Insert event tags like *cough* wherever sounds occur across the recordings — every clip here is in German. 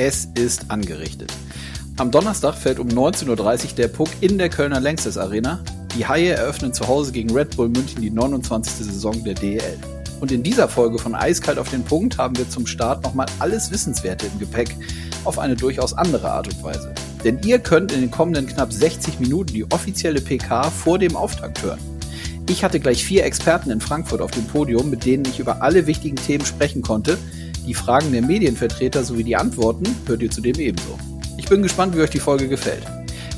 Es ist angerichtet. Am Donnerstag fällt um 19.30 Uhr der Puck in der Kölner Längstes Arena. Die Haie eröffnen zu Hause gegen Red Bull München die 29. Saison der DEL. Und in dieser Folge von Eiskalt auf den Punkt haben wir zum Start nochmal alles Wissenswerte im Gepäck auf eine durchaus andere Art und Weise. Denn ihr könnt in den kommenden knapp 60 Minuten die offizielle PK vor dem Auftakt hören. Ich hatte gleich vier Experten in Frankfurt auf dem Podium, mit denen ich über alle wichtigen Themen sprechen konnte. Die Fragen der Medienvertreter sowie die Antworten hört ihr zudem ebenso. Ich bin gespannt, wie euch die Folge gefällt.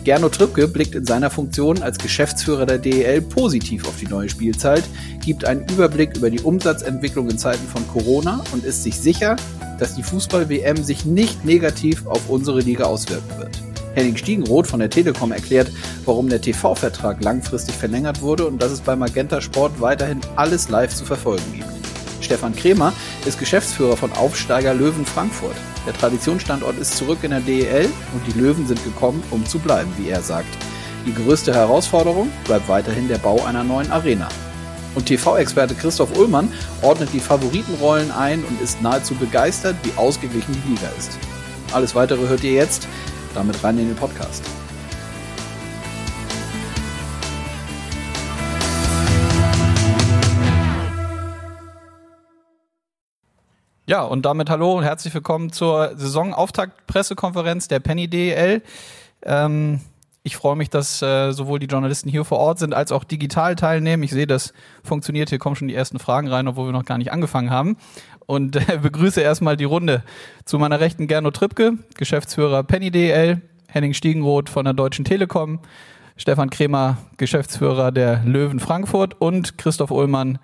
Gernot Trippke blickt in seiner Funktion als Geschäftsführer der DEL positiv auf die neue Spielzeit, gibt einen Überblick über die Umsatzentwicklung in Zeiten von Corona und ist sich sicher, dass die Fußball-WM sich nicht negativ auf unsere Liga auswirken wird. Henning Stiegenroth von der Telekom erklärt, warum der TV-Vertrag langfristig verlängert wurde und dass es bei Magenta Sport weiterhin alles live zu verfolgen gibt. Stefan Kremer ist Geschäftsführer von Aufsteiger Löwen Frankfurt. Der Traditionsstandort ist zurück in der DEL und die Löwen sind gekommen, um zu bleiben, wie er sagt. Die größte Herausforderung bleibt weiterhin der Bau einer neuen Arena. Und TV-Experte Christoph Ullmann ordnet die Favoritenrollen ein und ist nahezu begeistert, wie ausgeglichen die Liga ist. Alles weitere hört ihr jetzt. Damit rein in den Podcast. Ja, und damit hallo und herzlich willkommen zur Saisonauftakt-Pressekonferenz der Penny DEL. Ähm, ich freue mich, dass äh, sowohl die Journalisten hier vor Ort sind, als auch digital teilnehmen. Ich sehe, das funktioniert. Hier kommen schon die ersten Fragen rein, obwohl wir noch gar nicht angefangen haben. Und äh, *laughs* begrüße erstmal die Runde. Zu meiner Rechten Gernot Trippke, Geschäftsführer Penny DEL, Henning Stiegenroth von der Deutschen Telekom, Stefan Kremer, Geschäftsführer der Löwen Frankfurt und Christoph Ullmann,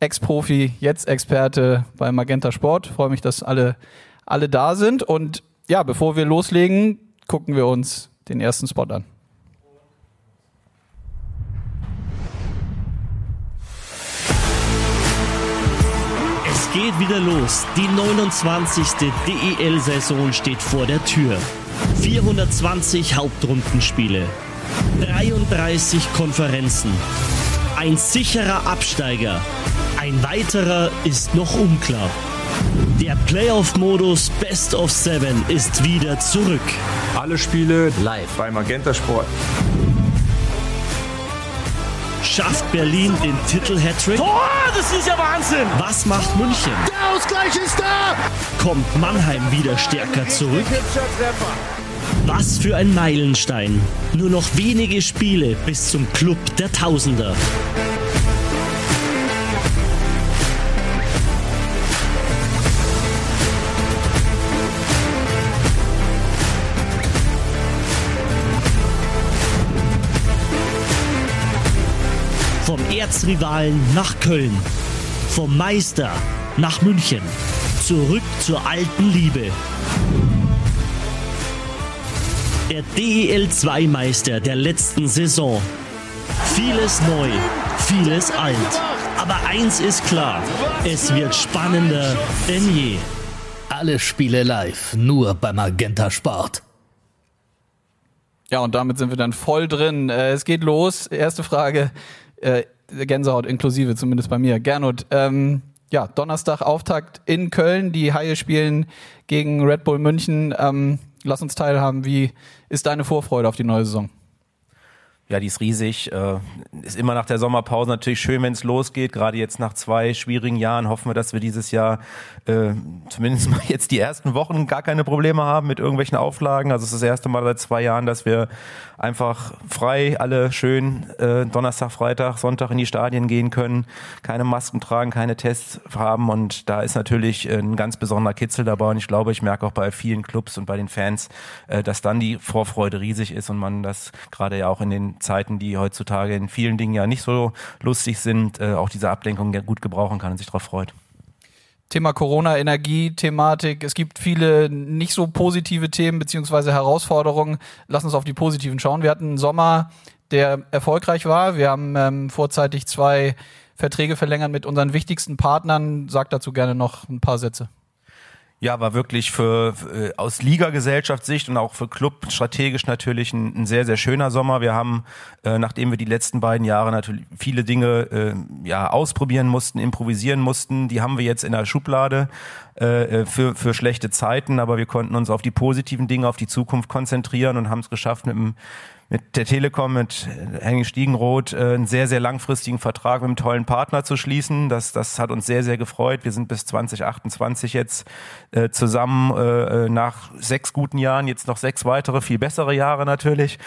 Ex-Profi, jetzt Experte bei Magenta Sport. Freue mich, dass alle, alle da sind. Und ja, bevor wir loslegen, gucken wir uns den ersten Spot an. Es geht wieder los. Die 29. DEL-Saison steht vor der Tür. 420 Hauptrundenspiele, 33 Konferenzen, ein sicherer Absteiger ein weiterer ist noch unklar. Der Playoff-Modus Best of Seven ist wieder zurück. Alle Spiele live bei Magenta Sport. Schafft Berlin den Titel-Hattrick? Tor! Das ist ja Wahnsinn! Was macht München? Der Ausgleich ist da! Kommt Mannheim wieder stärker zurück? Was für ein Meilenstein. Nur noch wenige Spiele bis zum Club der Tausender. Erzrivalen nach Köln. Vom Meister nach München. Zurück zur alten Liebe. Der DEL 2 Meister der letzten Saison. Vieles neu, vieles alt. Aber eins ist klar, es wird spannender denn je. Alle Spiele live, nur beim Magenta Sport. Ja, und damit sind wir dann voll drin. Äh, es geht los. Erste Frage. Gänsehaut inklusive, zumindest bei mir. Gernot, ähm, ja, Donnerstag Auftakt in Köln. Die Haie spielen gegen Red Bull München. Ähm, lass uns teilhaben. Wie ist deine Vorfreude auf die neue Saison? Ja, die ist riesig. Äh, ist immer nach der Sommerpause natürlich schön, wenn es losgeht. Gerade jetzt nach zwei schwierigen Jahren hoffen wir, dass wir dieses Jahr äh, zumindest mal jetzt die ersten Wochen gar keine Probleme haben mit irgendwelchen Auflagen. Also es ist das erste Mal seit zwei Jahren, dass wir einfach frei alle schön äh, Donnerstag, Freitag, Sonntag in die Stadien gehen können, keine Masken tragen, keine Tests haben und da ist natürlich ein ganz besonderer Kitzel dabei und ich glaube, ich merke auch bei vielen Clubs und bei den Fans, äh, dass dann die Vorfreude riesig ist und man das gerade ja auch in den Zeiten, die heutzutage in vielen Dingen ja nicht so lustig sind, äh, auch diese Ablenkung gut gebrauchen kann und sich darauf freut. Thema Corona, Energie-Thematik. Es gibt viele nicht so positive Themen beziehungsweise Herausforderungen. Lass uns auf die positiven schauen. Wir hatten einen Sommer, der erfolgreich war. Wir haben ähm, vorzeitig zwei Verträge verlängert mit unseren wichtigsten Partnern. Sag dazu gerne noch ein paar Sätze. Ja, war wirklich für, für aus Liga-Gesellschaftssicht und auch für Club strategisch natürlich ein, ein, sehr, sehr schöner Sommer. Wir haben, äh, nachdem wir die letzten beiden Jahre natürlich viele Dinge äh, ja, ausprobieren mussten, improvisieren mussten, die haben wir jetzt in der Schublade äh, für, für schlechte Zeiten, aber wir konnten uns auf die positiven Dinge, auf die Zukunft konzentrieren und haben es geschafft, mit einem mit der Telekom, mit Henning Stiegenroth, äh, einen sehr, sehr langfristigen Vertrag mit einem tollen Partner zu schließen. Das, das hat uns sehr, sehr gefreut. Wir sind bis 2028 jetzt äh, zusammen äh, äh, nach sechs guten Jahren, jetzt noch sechs weitere, viel bessere Jahre natürlich.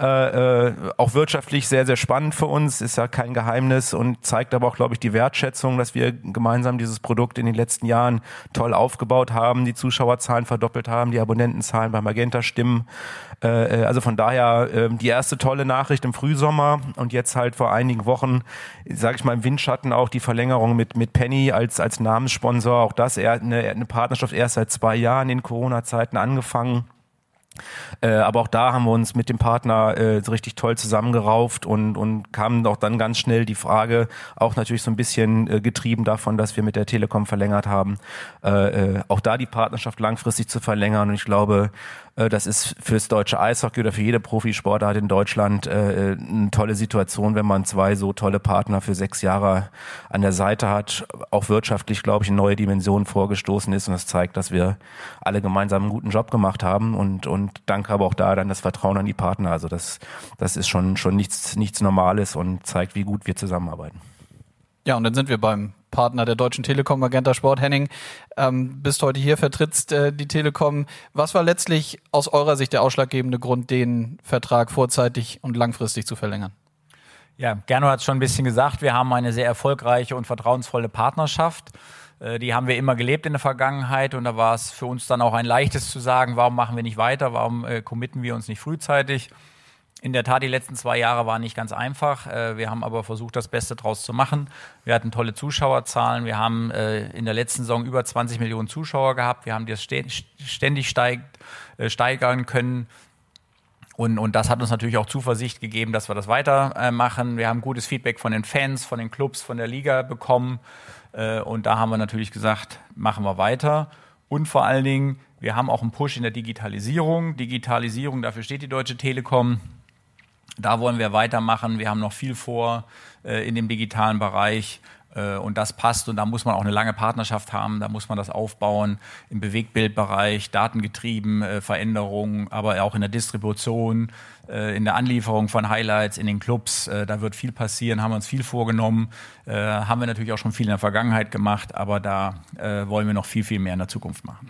Äh, äh, auch wirtschaftlich sehr, sehr spannend für uns, ist ja kein Geheimnis und zeigt aber auch, glaube ich, die Wertschätzung, dass wir gemeinsam dieses Produkt in den letzten Jahren toll aufgebaut haben, die Zuschauerzahlen verdoppelt haben, die Abonnentenzahlen bei Magenta stimmen. Äh, äh also von daher äh, die erste tolle Nachricht im Frühsommer und jetzt halt vor einigen Wochen, sage ich mal im Windschatten auch die Verlängerung mit mit Penny als als Namenssponsor. Auch das er eine, eine Partnerschaft erst seit zwei Jahren in Corona-Zeiten angefangen. Äh, aber auch da haben wir uns mit dem Partner äh, richtig toll zusammengerauft und, und kamen auch dann ganz schnell die Frage, auch natürlich so ein bisschen äh, getrieben davon, dass wir mit der Telekom verlängert haben, äh, äh auch da die Partnerschaft langfristig zu verlängern. Und ich glaube, das ist fürs deutsche Eishockey oder für jede Profisportart in Deutschland äh, eine tolle Situation, wenn man zwei so tolle Partner für sechs Jahre an der Seite hat. Auch wirtschaftlich, glaube ich, in neue Dimensionen vorgestoßen ist. Und das zeigt, dass wir alle gemeinsam einen guten Job gemacht haben. Und, und danke aber auch da dann das Vertrauen an die Partner. Also das, das ist schon, schon nichts, nichts Normales und zeigt, wie gut wir zusammenarbeiten. Ja, und dann sind wir beim Partner der Deutschen Telekom, Magenta Sport. Henning, ähm, bist heute hier, vertrittst äh, die Telekom. Was war letztlich aus eurer Sicht der ausschlaggebende Grund, den Vertrag vorzeitig und langfristig zu verlängern? Ja, Gerno hat es schon ein bisschen gesagt. Wir haben eine sehr erfolgreiche und vertrauensvolle Partnerschaft. Äh, die haben wir immer gelebt in der Vergangenheit und da war es für uns dann auch ein leichtes zu sagen, warum machen wir nicht weiter, warum äh, committen wir uns nicht frühzeitig. In der Tat, die letzten zwei Jahre waren nicht ganz einfach. Äh, wir haben aber versucht, das Beste draus zu machen. Wir hatten tolle Zuschauerzahlen. Wir haben äh, in der letzten Saison über 20 Millionen Zuschauer gehabt. Wir haben das ständig äh, steigern können. Und, und das hat uns natürlich auch Zuversicht gegeben, dass wir das weitermachen. Wir haben gutes Feedback von den Fans, von den Clubs, von der Liga bekommen. Und da haben wir natürlich gesagt, machen wir weiter. Und vor allen Dingen, wir haben auch einen Push in der Digitalisierung. Digitalisierung, dafür steht die Deutsche Telekom. Da wollen wir weitermachen. Wir haben noch viel vor äh, in dem digitalen Bereich. Äh, und das passt und da muss man auch eine lange Partnerschaft haben, da muss man das aufbauen im Bewegtbildbereich, datengetrieben, äh, Veränderungen, aber auch in der Distribution, äh, in der Anlieferung von Highlights in den Clubs. Äh, da wird viel passieren, haben wir uns viel vorgenommen, äh, haben wir natürlich auch schon viel in der Vergangenheit gemacht, aber da wollen wir noch viel, viel mehr in der Zukunft machen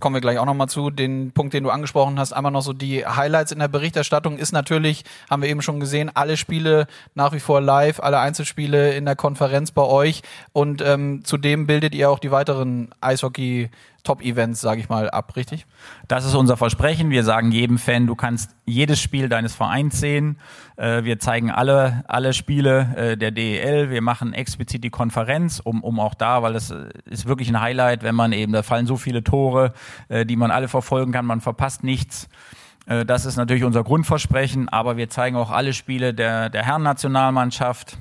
kommen wir gleich auch nochmal zu. Den Punkt, den du angesprochen hast, einmal noch so die Highlights in der Berichterstattung ist natürlich, haben wir eben schon gesehen, alle Spiele nach wie vor live, alle Einzelspiele in der Konferenz bei euch und ähm, zudem bildet ihr auch die weiteren Eishockey Top-Events, sage ich mal, ab, richtig? Das ist unser Versprechen. Wir sagen jedem Fan, du kannst jedes Spiel deines Vereins sehen. Äh, wir zeigen alle, alle Spiele äh, der DEL. Wir machen explizit die Konferenz, um, um auch da, weil das äh, ist wirklich ein Highlight, wenn man eben, da fallen so viele Tore, die man alle verfolgen kann, man verpasst nichts. Das ist natürlich unser Grundversprechen, aber wir zeigen auch alle Spiele der, der Herrennationalmannschaft,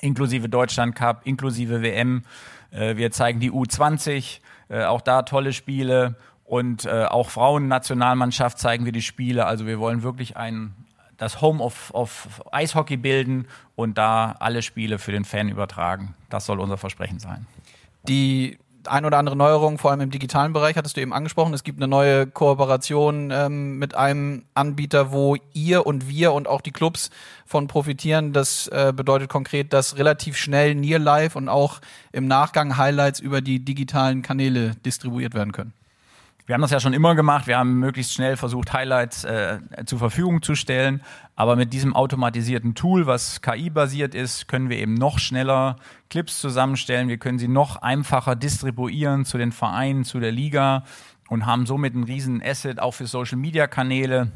inklusive Deutschland Cup, inklusive WM. Wir zeigen die U20, äh, auch da tolle Spiele und äh, auch Frauennationalmannschaft zeigen wir die Spiele. Also wir wollen wirklich ein das Home of, of Eishockey bilden und da alle Spiele für den Fan übertragen. Das soll unser Versprechen sein. Die ein oder andere Neuerung, vor allem im digitalen Bereich, hattest du eben angesprochen. Es gibt eine neue Kooperation ähm, mit einem Anbieter, wo ihr und wir und auch die Clubs von profitieren. Das äh, bedeutet konkret, dass relativ schnell Near Live und auch im Nachgang Highlights über die digitalen Kanäle distribuiert werden können. Wir haben das ja schon immer gemacht. Wir haben möglichst schnell versucht, Highlights äh, zur Verfügung zu stellen. Aber mit diesem automatisierten Tool, was KI-basiert ist, können wir eben noch schneller Clips zusammenstellen. Wir können sie noch einfacher distribuieren zu den Vereinen, zu der Liga und haben somit einen riesen Asset auch für Social-Media-Kanäle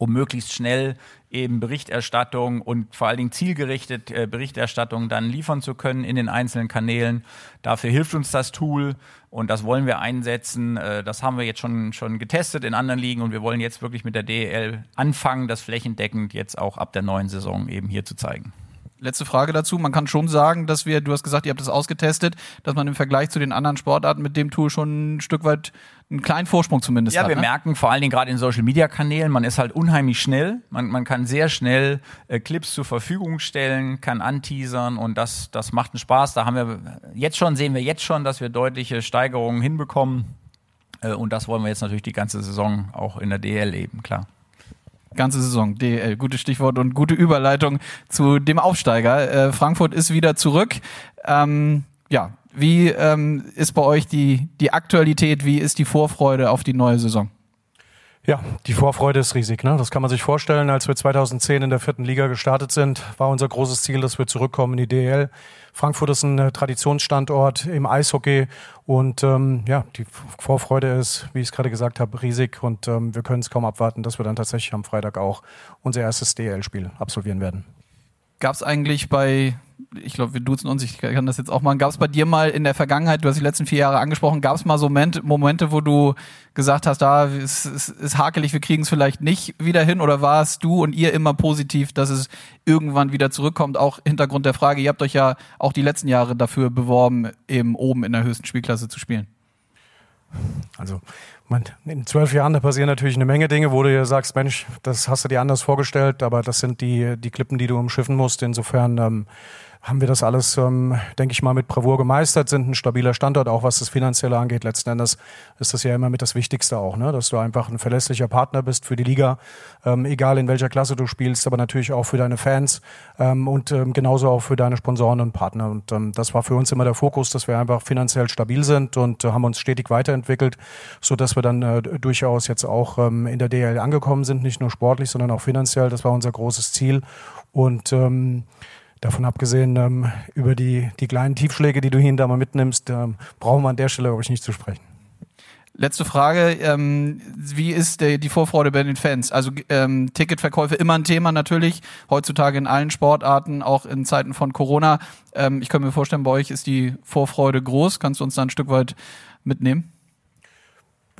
um möglichst schnell eben Berichterstattung und vor allen Dingen zielgerichtet äh, Berichterstattung dann liefern zu können in den einzelnen Kanälen. Dafür hilft uns das Tool und das wollen wir einsetzen. Äh, das haben wir jetzt schon, schon getestet in anderen Ligen und wir wollen jetzt wirklich mit der DEL anfangen, das flächendeckend jetzt auch ab der neuen Saison eben hier zu zeigen. Letzte Frage dazu. Man kann schon sagen, dass wir, du hast gesagt, ihr habt das ausgetestet, dass man im Vergleich zu den anderen Sportarten mit dem Tool schon ein Stück weit einen kleinen Vorsprung zumindest ja, hat. wir ne? merken vor allen Dingen gerade in Social Media Kanälen, man ist halt unheimlich schnell. Man, man kann sehr schnell äh, Clips zur Verfügung stellen, kann anteasern und das, das macht einen Spaß. Da haben wir jetzt schon, sehen wir jetzt schon, dass wir deutliche Steigerungen hinbekommen. Äh, und das wollen wir jetzt natürlich die ganze Saison auch in der DL eben, klar. Ganze Saison, DL, gutes Stichwort und gute Überleitung zu dem Aufsteiger. Äh, Frankfurt ist wieder zurück. Ähm, ja, wie ähm, ist bei euch die, die Aktualität? Wie ist die Vorfreude auf die neue Saison? Ja, die Vorfreude ist riesig. Ne? Das kann man sich vorstellen. Als wir 2010 in der vierten Liga gestartet sind, war unser großes Ziel, dass wir zurückkommen in die DL. Frankfurt ist ein äh, Traditionsstandort im Eishockey und ähm, ja, die Vorfreude ist, wie ich es gerade gesagt habe, riesig und ähm, wir können es kaum abwarten, dass wir dann tatsächlich am Freitag auch unser erstes DL-Spiel absolvieren werden. Gab es eigentlich bei ich glaube, wir duzen uns, ich kann das jetzt auch machen. Gab es bei dir mal in der Vergangenheit, du hast die letzten vier Jahre angesprochen, gab es mal so Momente, Momente, wo du gesagt hast, da ah, es, es ist hakelig, wir kriegen es vielleicht nicht wieder hin oder warst du und ihr immer positiv, dass es irgendwann wieder zurückkommt? Auch Hintergrund der Frage, ihr habt euch ja auch die letzten Jahre dafür beworben, eben oben in der höchsten Spielklasse zu spielen. Also man, in zwölf Jahren, da passieren natürlich eine Menge Dinge, wo du dir sagst, Mensch, das hast du dir anders vorgestellt, aber das sind die, die Klippen, die du umschiffen musst. Insofern ähm, haben wir das alles, ähm, denke ich mal, mit Bravour gemeistert, sind ein stabiler Standort, auch was das Finanzielle angeht. Letzten Endes ist das ja immer mit das Wichtigste auch, ne? dass du einfach ein verlässlicher Partner bist für die Liga, ähm, egal in welcher Klasse du spielst, aber natürlich auch für deine Fans ähm, und ähm, genauso auch für deine Sponsoren und Partner. Und ähm, das war für uns immer der Fokus, dass wir einfach finanziell stabil sind und äh, haben uns stetig weiterentwickelt, so dass wir dann äh, durchaus jetzt auch ähm, in der DL angekommen sind, nicht nur sportlich, sondern auch finanziell. Das war unser großes Ziel. Und ähm, Davon abgesehen, ähm, über die, die kleinen Tiefschläge, die du hier und da mal mitnimmst, ähm, brauchen wir an der Stelle, glaube ich, nicht zu sprechen. Letzte Frage, ähm, wie ist der, die Vorfreude bei den Fans? Also ähm, Ticketverkäufe immer ein Thema natürlich, heutzutage in allen Sportarten, auch in Zeiten von Corona. Ähm, ich kann mir vorstellen, bei euch ist die Vorfreude groß. Kannst du uns da ein Stück weit mitnehmen?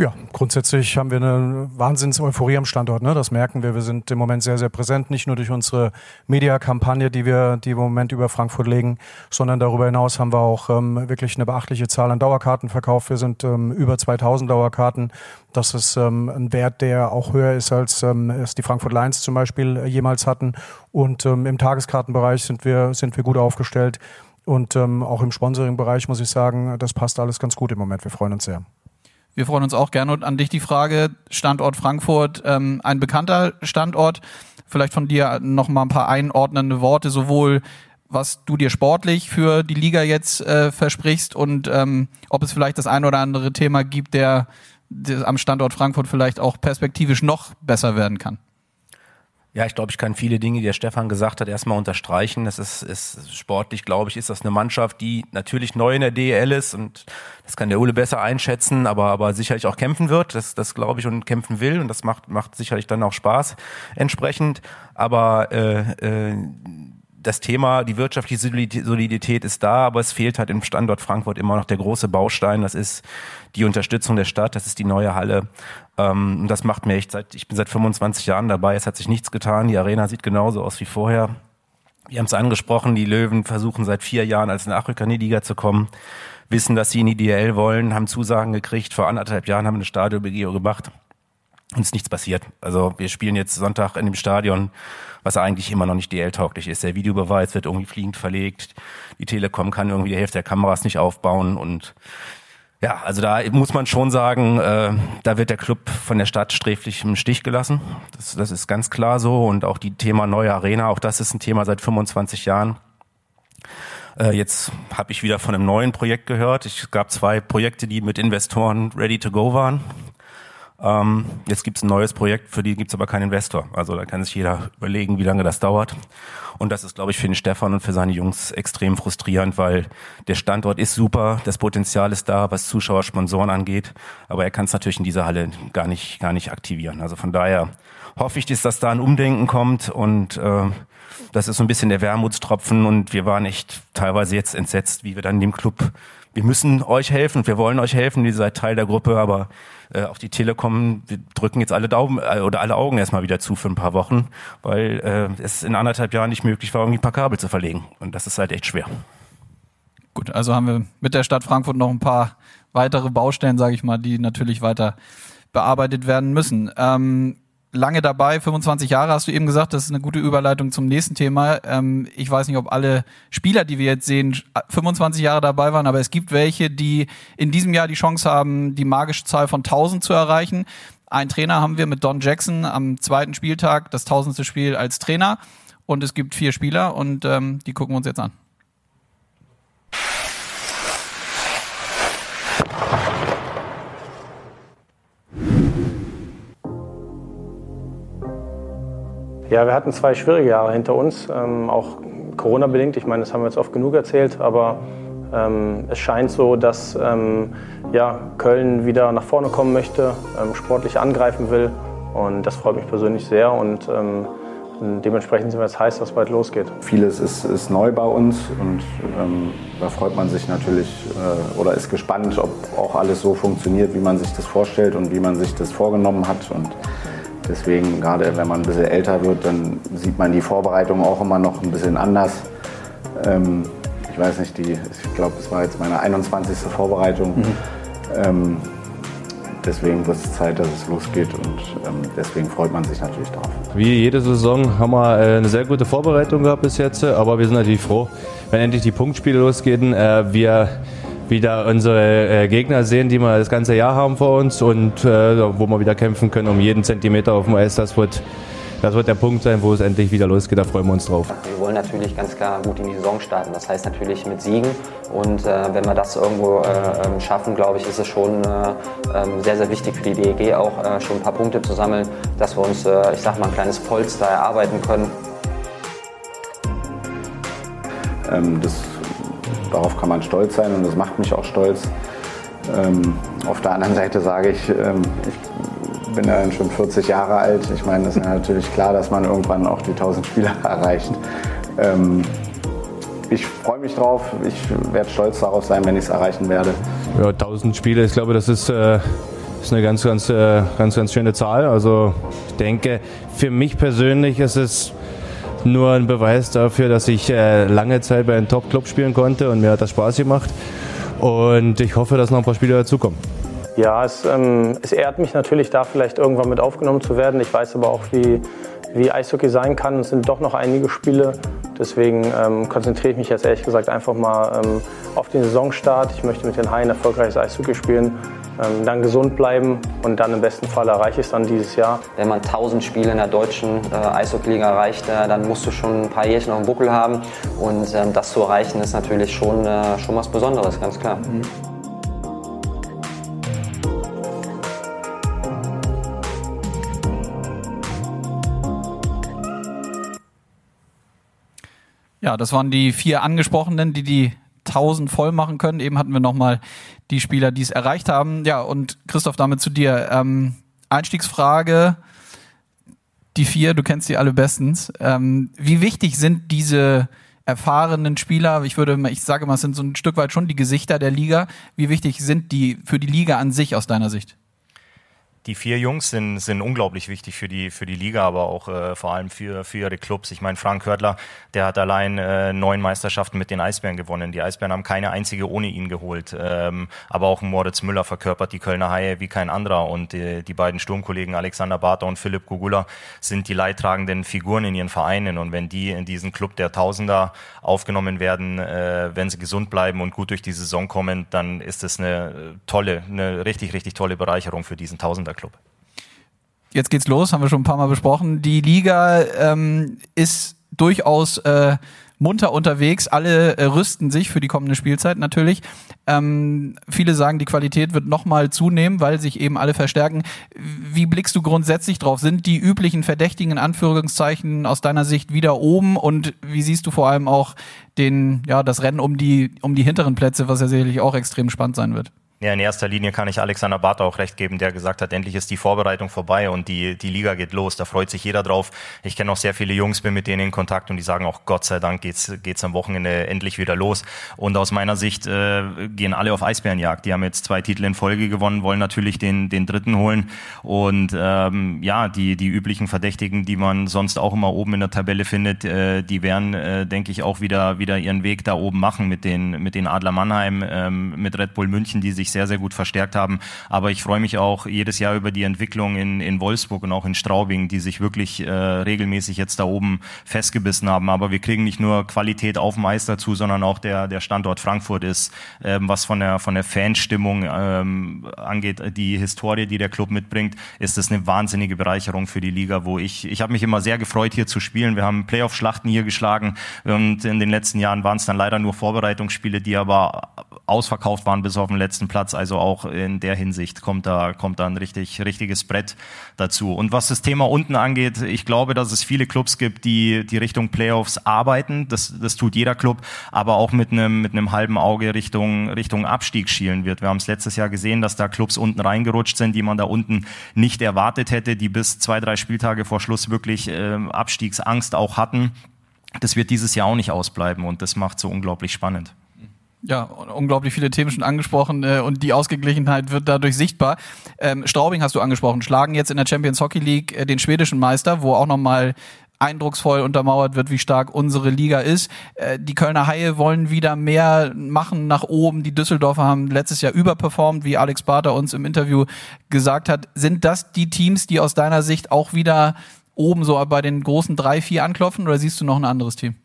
Ja, grundsätzlich haben wir eine Wahnsinns-Euphorie am Standort. Ne? Das merken wir. Wir sind im Moment sehr, sehr präsent, nicht nur durch unsere Mediakampagne, die wir, die wir im Moment über Frankfurt legen, sondern darüber hinaus haben wir auch ähm, wirklich eine beachtliche Zahl an Dauerkarten verkauft. Wir sind ähm, über 2000 Dauerkarten. Das ist ähm, ein Wert, der auch höher ist, als ähm, es die Frankfurt Lions zum Beispiel äh, jemals hatten. Und ähm, im Tageskartenbereich sind wir, sind wir gut aufgestellt. Und ähm, auch im Sponsoring-Bereich muss ich sagen, das passt alles ganz gut im Moment. Wir freuen uns sehr. Wir freuen uns auch gerne. An dich die Frage, Standort Frankfurt, ähm, ein bekannter Standort. Vielleicht von dir noch mal ein paar einordnende Worte, sowohl was du dir sportlich für die Liga jetzt äh, versprichst und ähm, ob es vielleicht das ein oder andere Thema gibt, der, der am Standort Frankfurt vielleicht auch perspektivisch noch besser werden kann. Ja, ich glaube, ich kann viele Dinge, die der Stefan gesagt hat, erstmal unterstreichen. Das ist, ist sportlich, glaube ich, ist das eine Mannschaft, die natürlich neu in der DEL ist und das kann der Ole besser einschätzen, aber, aber sicherlich auch kämpfen wird. Das, das glaube ich und kämpfen will und das macht, macht sicherlich dann auch Spaß entsprechend. Aber äh, äh, das Thema, die wirtschaftliche Solidität ist da, aber es fehlt halt im Standort Frankfurt immer noch der große Baustein. Das ist die Unterstützung der Stadt, das ist die neue Halle. Ähm, das macht mir echt seit, ich bin seit 25 Jahren dabei, es hat sich nichts getan. Die Arena sieht genauso aus wie vorher. Wir haben es angesprochen, die Löwen versuchen seit vier Jahren als Nachrücker in die Liga zu kommen, wissen, dass sie in die DL wollen, haben Zusagen gekriegt. Vor anderthalb Jahren haben wir eine Stadionbegehung gemacht. Uns nichts passiert. Also wir spielen jetzt Sonntag in dem Stadion, was eigentlich immer noch nicht DL-tauglich ist. Der Videobeweis wird irgendwie fliegend verlegt. Die Telekom kann irgendwie die Hälfte der Kameras nicht aufbauen und ja, also da muss man schon sagen, äh, da wird der Club von der Stadt sträflich im Stich gelassen. Das, das ist ganz klar so. Und auch die Thema neue Arena, auch das ist ein Thema seit 25 Jahren. Äh, jetzt habe ich wieder von einem neuen Projekt gehört. Es gab zwei Projekte, die mit Investoren ready to go waren. Ähm, jetzt gibt es ein neues Projekt, für die gibt es aber keinen Investor. Also da kann sich jeder überlegen, wie lange das dauert. Und das ist, glaube ich, für den Stefan und für seine Jungs extrem frustrierend, weil der Standort ist super, das Potenzial ist da, was Zuschauer, Sponsoren angeht, aber er kann es natürlich in dieser Halle gar nicht, gar nicht aktivieren. Also von daher hoffe ich, dass da ein Umdenken kommt und äh, das ist so ein bisschen der Wermutstropfen und wir waren echt teilweise jetzt entsetzt, wie wir dann dem Club wir müssen euch helfen, wir wollen euch helfen, ihr seid Teil der Gruppe, aber äh, auch die Telekom, wir drücken jetzt alle Daumen äh, oder alle Augen erstmal wieder zu für ein paar Wochen, weil äh, es in anderthalb Jahren nicht möglich war, irgendwie ein paar Kabel zu verlegen. Und das ist halt echt schwer. Gut, also haben wir mit der Stadt Frankfurt noch ein paar weitere Baustellen, sage ich mal, die natürlich weiter bearbeitet werden müssen. Ähm, lange dabei, 25 Jahre hast du eben gesagt, das ist eine gute Überleitung zum nächsten Thema. Ähm, ich weiß nicht, ob alle Spieler, die wir jetzt sehen, 25 Jahre dabei waren, aber es gibt welche, die in diesem Jahr die Chance haben, die magische Zahl von 1000 zu erreichen. Ein Trainer haben wir mit Don Jackson am zweiten Spieltag, das tausendste Spiel als Trainer. Und es gibt vier Spieler und ähm, die gucken wir uns jetzt an. Ja, wir hatten zwei schwierige Jahre hinter uns, ähm, auch Corona-bedingt. Ich meine, das haben wir jetzt oft genug erzählt, aber ähm, es scheint so, dass ähm, ja, Köln wieder nach vorne kommen möchte, ähm, sportlich angreifen will. Und das freut mich persönlich sehr. Und ähm, dementsprechend sind wir jetzt heiß, dass bald losgeht. Vieles ist, ist neu bei uns und ähm, da freut man sich natürlich äh, oder ist gespannt, ob auch alles so funktioniert, wie man sich das vorstellt und wie man sich das vorgenommen hat. Und Deswegen, gerade wenn man ein bisschen älter wird, dann sieht man die Vorbereitung auch immer noch ein bisschen anders. Ähm, ich weiß nicht, die, ich glaube, es war jetzt meine 21. Vorbereitung. Mhm. Ähm, deswegen wird es Zeit, dass es losgeht und ähm, deswegen freut man sich natürlich drauf. Wie jede Saison haben wir äh, eine sehr gute Vorbereitung gehabt bis jetzt, aber wir sind natürlich froh, wenn endlich die Punktspiele losgehen. Äh, wir wieder unsere äh, Gegner sehen, die wir das ganze Jahr haben vor uns und äh, wo wir wieder kämpfen können um jeden Zentimeter auf dem Eis. Das wird, das wird der Punkt sein, wo es endlich wieder losgeht. Da freuen wir uns drauf. Wir wollen natürlich ganz klar gut in die Saison starten. Das heißt natürlich mit Siegen. Und äh, wenn wir das irgendwo äh, ähm, schaffen, glaube ich, ist es schon äh, ähm, sehr, sehr wichtig für die DEG auch äh, schon ein paar Punkte zu sammeln, dass wir uns, ich sag mal, ein kleines Polster erarbeiten können. Ähm, das darauf kann man stolz sein und das macht mich auch stolz. Ähm, auf der anderen Seite sage ich, ähm, ich bin ja schon 40 Jahre alt. Ich meine, es ist ja natürlich klar, dass man irgendwann auch die 1000 Spieler *laughs* erreicht. Ähm, ich freue mich drauf. Ich werde stolz darauf sein, wenn ich es erreichen werde. Ja, 1000 Spiele, ich glaube, das ist, äh, ist eine ganz, ganz, äh, ganz, ganz schöne Zahl. Also ich denke, für mich persönlich ist es nur ein Beweis dafür, dass ich äh, lange Zeit bei einem Top-Club spielen konnte und mir hat das Spaß gemacht. Und ich hoffe, dass noch ein paar Spieler dazukommen. Ja, es, ähm, es ehrt mich natürlich, da vielleicht irgendwann mit aufgenommen zu werden. Ich weiß aber auch, wie, wie Eishockey sein kann. Es sind doch noch einige Spiele. Deswegen ähm, konzentriere ich mich jetzt ehrlich gesagt einfach mal ähm, auf den Saisonstart. Ich möchte mit den Haien erfolgreiches Eishockey spielen dann gesund bleiben und dann im besten Fall erreiche ich es dann dieses Jahr. Wenn man 1000 Spiele in der deutschen äh, Eishockey-Liga erreicht, äh, dann musst du schon ein paar Jährchen auf dem Buckel haben und ähm, das zu erreichen ist natürlich schon, äh, schon was Besonderes, ganz klar. Mhm. Ja, das waren die vier angesprochenen, die die 1000 voll machen können. Eben hatten wir nochmal die Spieler, die es erreicht haben. Ja, und Christoph, damit zu dir. Ähm, Einstiegsfrage, die vier, du kennst die alle bestens. Ähm, wie wichtig sind diese erfahrenen Spieler? Ich würde, ich sage mal, es sind so ein Stück weit schon die Gesichter der Liga. Wie wichtig sind die für die Liga an sich aus deiner Sicht? Die vier Jungs sind, sind unglaublich wichtig für die, für die Liga, aber auch äh, vor allem für, für ihre Clubs. Ich meine, Frank Hördler, der hat allein äh, neun Meisterschaften mit den Eisbären gewonnen. Die Eisbären haben keine einzige ohne ihn geholt. Ähm, aber auch Moritz Müller verkörpert die Kölner Haie wie kein anderer. Und äh, die beiden Sturmkollegen Alexander Barter und Philipp Gugula sind die leidtragenden Figuren in ihren Vereinen. Und wenn die in diesen Club der Tausender aufgenommen werden, äh, wenn sie gesund bleiben und gut durch die Saison kommen, dann ist das eine tolle, eine richtig, richtig tolle Bereicherung für diesen Tausender. Club. Jetzt geht's los, haben wir schon ein paar Mal besprochen. Die Liga ähm, ist durchaus äh, munter unterwegs. Alle äh, rüsten sich für die kommende Spielzeit natürlich. Ähm, viele sagen, die Qualität wird nochmal zunehmen, weil sich eben alle verstärken. Wie blickst du grundsätzlich drauf? Sind die üblichen Verdächtigen Anführungszeichen aus deiner Sicht wieder oben? Und wie siehst du vor allem auch den, ja, das Rennen um die, um die hinteren Plätze, was ja sicherlich auch extrem spannend sein wird? Ja, in erster Linie kann ich Alexander Barth auch recht geben, der gesagt hat, endlich ist die Vorbereitung vorbei und die, die Liga geht los. Da freut sich jeder drauf. Ich kenne auch sehr viele Jungs, bin mit denen in Kontakt und die sagen auch, Gott sei Dank geht's, geht's am Wochenende endlich wieder los. Und aus meiner Sicht äh, gehen alle auf Eisbärenjagd. Die haben jetzt zwei Titel in Folge gewonnen, wollen natürlich den, den dritten holen. Und ähm, ja, die, die üblichen Verdächtigen, die man sonst auch immer oben in der Tabelle findet, äh, die werden, äh, denke ich, auch wieder, wieder ihren Weg da oben machen mit den, mit den Adler Mannheim, ähm, mit Red Bull München, die sich sich sehr, sehr gut verstärkt haben. Aber ich freue mich auch jedes Jahr über die Entwicklung in, in Wolfsburg und auch in Straubing, die sich wirklich äh, regelmäßig jetzt da oben festgebissen haben. Aber wir kriegen nicht nur Qualität auf dem Eis dazu, sondern auch der, der Standort Frankfurt ist, ähm, was von der, von der Fanstimmung ähm, angeht, die Historie, die der Club mitbringt, ist das eine wahnsinnige Bereicherung für die Liga, wo ich, ich habe mich immer sehr gefreut, hier zu spielen. Wir haben Playoff-Schlachten hier geschlagen und in den letzten Jahren waren es dann leider nur Vorbereitungsspiele, die aber ausverkauft waren bis auf den letzten Platz. Platz. Also auch in der Hinsicht kommt da, kommt da ein richtig, richtiges Brett dazu. Und was das Thema unten angeht, ich glaube, dass es viele Clubs gibt, die, die Richtung Playoffs arbeiten. Das, das tut jeder Club, aber auch mit einem, mit einem halben Auge Richtung, Richtung Abstieg schielen wird. Wir haben es letztes Jahr gesehen, dass da Clubs unten reingerutscht sind, die man da unten nicht erwartet hätte, die bis zwei, drei Spieltage vor Schluss wirklich äh, Abstiegsangst auch hatten. Das wird dieses Jahr auch nicht ausbleiben und das macht so unglaublich spannend. Ja, unglaublich viele Themen schon angesprochen äh, und die Ausgeglichenheit wird dadurch sichtbar. Ähm, Straubing hast du angesprochen, schlagen jetzt in der Champions Hockey League äh, den schwedischen Meister, wo auch nochmal eindrucksvoll untermauert wird, wie stark unsere Liga ist. Äh, die Kölner Haie wollen wieder mehr machen nach oben. Die Düsseldorfer haben letztes Jahr überperformt, wie Alex Barter uns im Interview gesagt hat. Sind das die Teams, die aus deiner Sicht auch wieder oben so bei den großen drei, vier anklopfen oder siehst du noch ein anderes Team?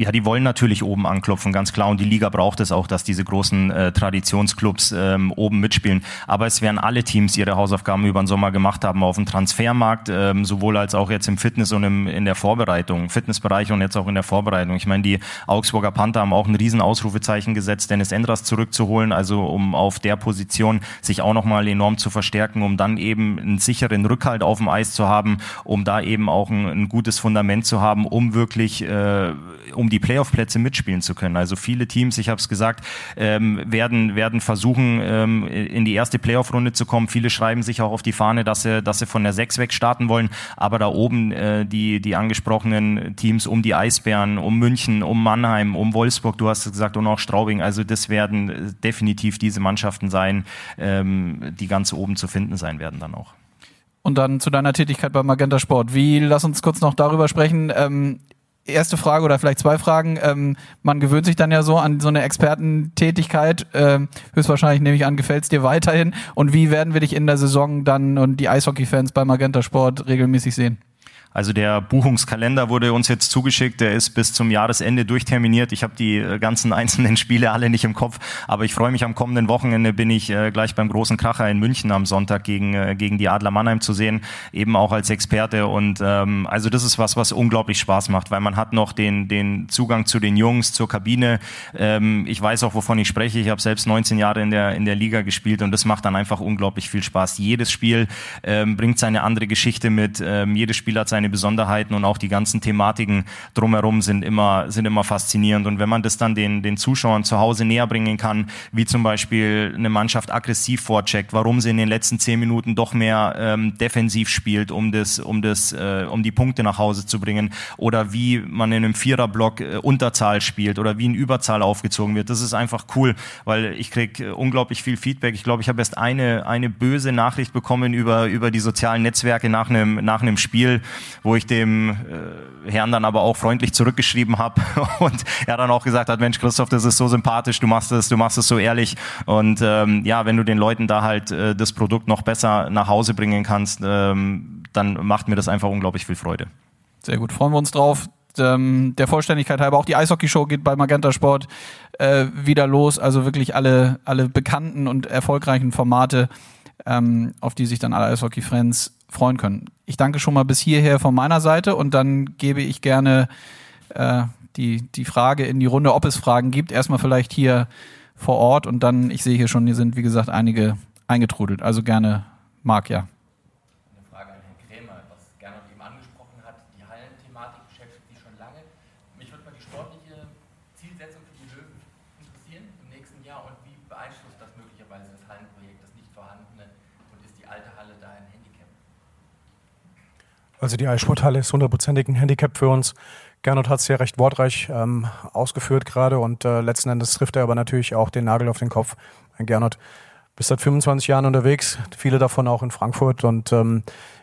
Ja, die wollen natürlich oben anklopfen, ganz klar. Und die Liga braucht es auch, dass diese großen äh, Traditionsclubs ähm, oben mitspielen. Aber es werden alle Teams ihre Hausaufgaben über den Sommer gemacht haben auf dem Transfermarkt, ähm, sowohl als auch jetzt im Fitness und im, in der Vorbereitung, Fitnessbereich und jetzt auch in der Vorbereitung. Ich meine, die Augsburger Panther haben auch ein riesen Ausrufezeichen gesetzt, Dennis Endras zurückzuholen, also um auf der Position sich auch nochmal enorm zu verstärken, um dann eben einen sicheren Rückhalt auf dem Eis zu haben, um da eben auch ein, ein gutes Fundament zu haben, um wirklich äh, um die Playoff-Plätze mitspielen zu können. Also viele Teams, ich habe es gesagt, ähm, werden, werden versuchen, ähm, in die erste Playoff-Runde zu kommen. Viele schreiben sich auch auf die Fahne, dass sie, dass sie von der 6 weg starten wollen. Aber da oben äh, die, die angesprochenen Teams um die Eisbären, um München, um Mannheim, um Wolfsburg, du hast gesagt, und auch Straubing. Also das werden definitiv diese Mannschaften sein, ähm, die ganz oben zu finden sein werden dann auch. Und dann zu deiner Tätigkeit beim Magenta Sport. Wie, lass uns kurz noch darüber sprechen. Ähm, erste Frage oder vielleicht zwei Fragen. Ähm, man gewöhnt sich dann ja so an so eine Expertentätigkeit. Ähm, höchstwahrscheinlich nehme ich an, gefällt es dir weiterhin. Und wie werden wir dich in der Saison dann und die Eishockey-Fans bei Magenta Sport regelmäßig sehen? Also der Buchungskalender wurde uns jetzt zugeschickt, der ist bis zum Jahresende durchterminiert. Ich habe die äh, ganzen *laughs* einzelnen Spiele alle nicht im Kopf, aber ich freue mich am kommenden Wochenende bin ich äh, gleich beim großen Kracher in München am Sonntag gegen äh, gegen die Adler Mannheim zu sehen, eben auch als Experte und ähm, also das ist was, was unglaublich Spaß macht, weil man hat noch den den Zugang zu den Jungs, zur Kabine. Ähm, ich weiß auch, wovon ich spreche. Ich habe selbst 19 Jahre in der in der Liga gespielt und das macht dann einfach unglaublich viel Spaß. Jedes Spiel ähm, bringt seine andere Geschichte mit. Ähm, jedes Spiel hat seine seine Besonderheiten und auch die ganzen Thematiken drumherum sind immer, sind immer faszinierend. Und wenn man das dann den, den Zuschauern zu Hause näher bringen kann, wie zum Beispiel eine Mannschaft aggressiv vorcheckt, warum sie in den letzten zehn Minuten doch mehr ähm, defensiv spielt, um das, um das, äh, um die Punkte nach Hause zu bringen, oder wie man in einem Viererblock äh, Unterzahl spielt oder wie in Überzahl aufgezogen wird. Das ist einfach cool, weil ich krieg äh, unglaublich viel Feedback. Ich glaube, ich habe erst eine, eine böse Nachricht bekommen über, über die sozialen Netzwerke nach einem, nach einem Spiel, wo ich dem äh, Herrn dann aber auch freundlich zurückgeschrieben habe *laughs* und er dann auch gesagt hat, Mensch Christoph, das ist so sympathisch, du machst es, du machst es so ehrlich und ähm, ja, wenn du den Leuten da halt äh, das Produkt noch besser nach Hause bringen kannst, ähm, dann macht mir das einfach unglaublich viel Freude. Sehr gut, freuen wir uns drauf. Ähm, der Vollständigkeit halber auch die Eishockey-Show geht bei Magenta Sport äh, wieder los. Also wirklich alle, alle bekannten und erfolgreichen Formate, ähm, auf die sich dann alle Eishockey-Fans freuen können. Ich danke schon mal bis hierher von meiner Seite und dann gebe ich gerne äh, die, die Frage in die Runde, ob es Fragen gibt. Erstmal vielleicht hier vor Ort und dann, ich sehe hier schon, hier sind wie gesagt einige eingetrudelt. Also gerne Marc, ja. Also die Eissporthalle ist hundertprozentig ein Handicap für uns. Gernot hat es ja recht wortreich ähm, ausgeführt gerade und äh, letzten Endes trifft er aber natürlich auch den Nagel auf den Kopf. Gernot, bist seit 25 Jahren unterwegs, viele davon auch in Frankfurt und ähm,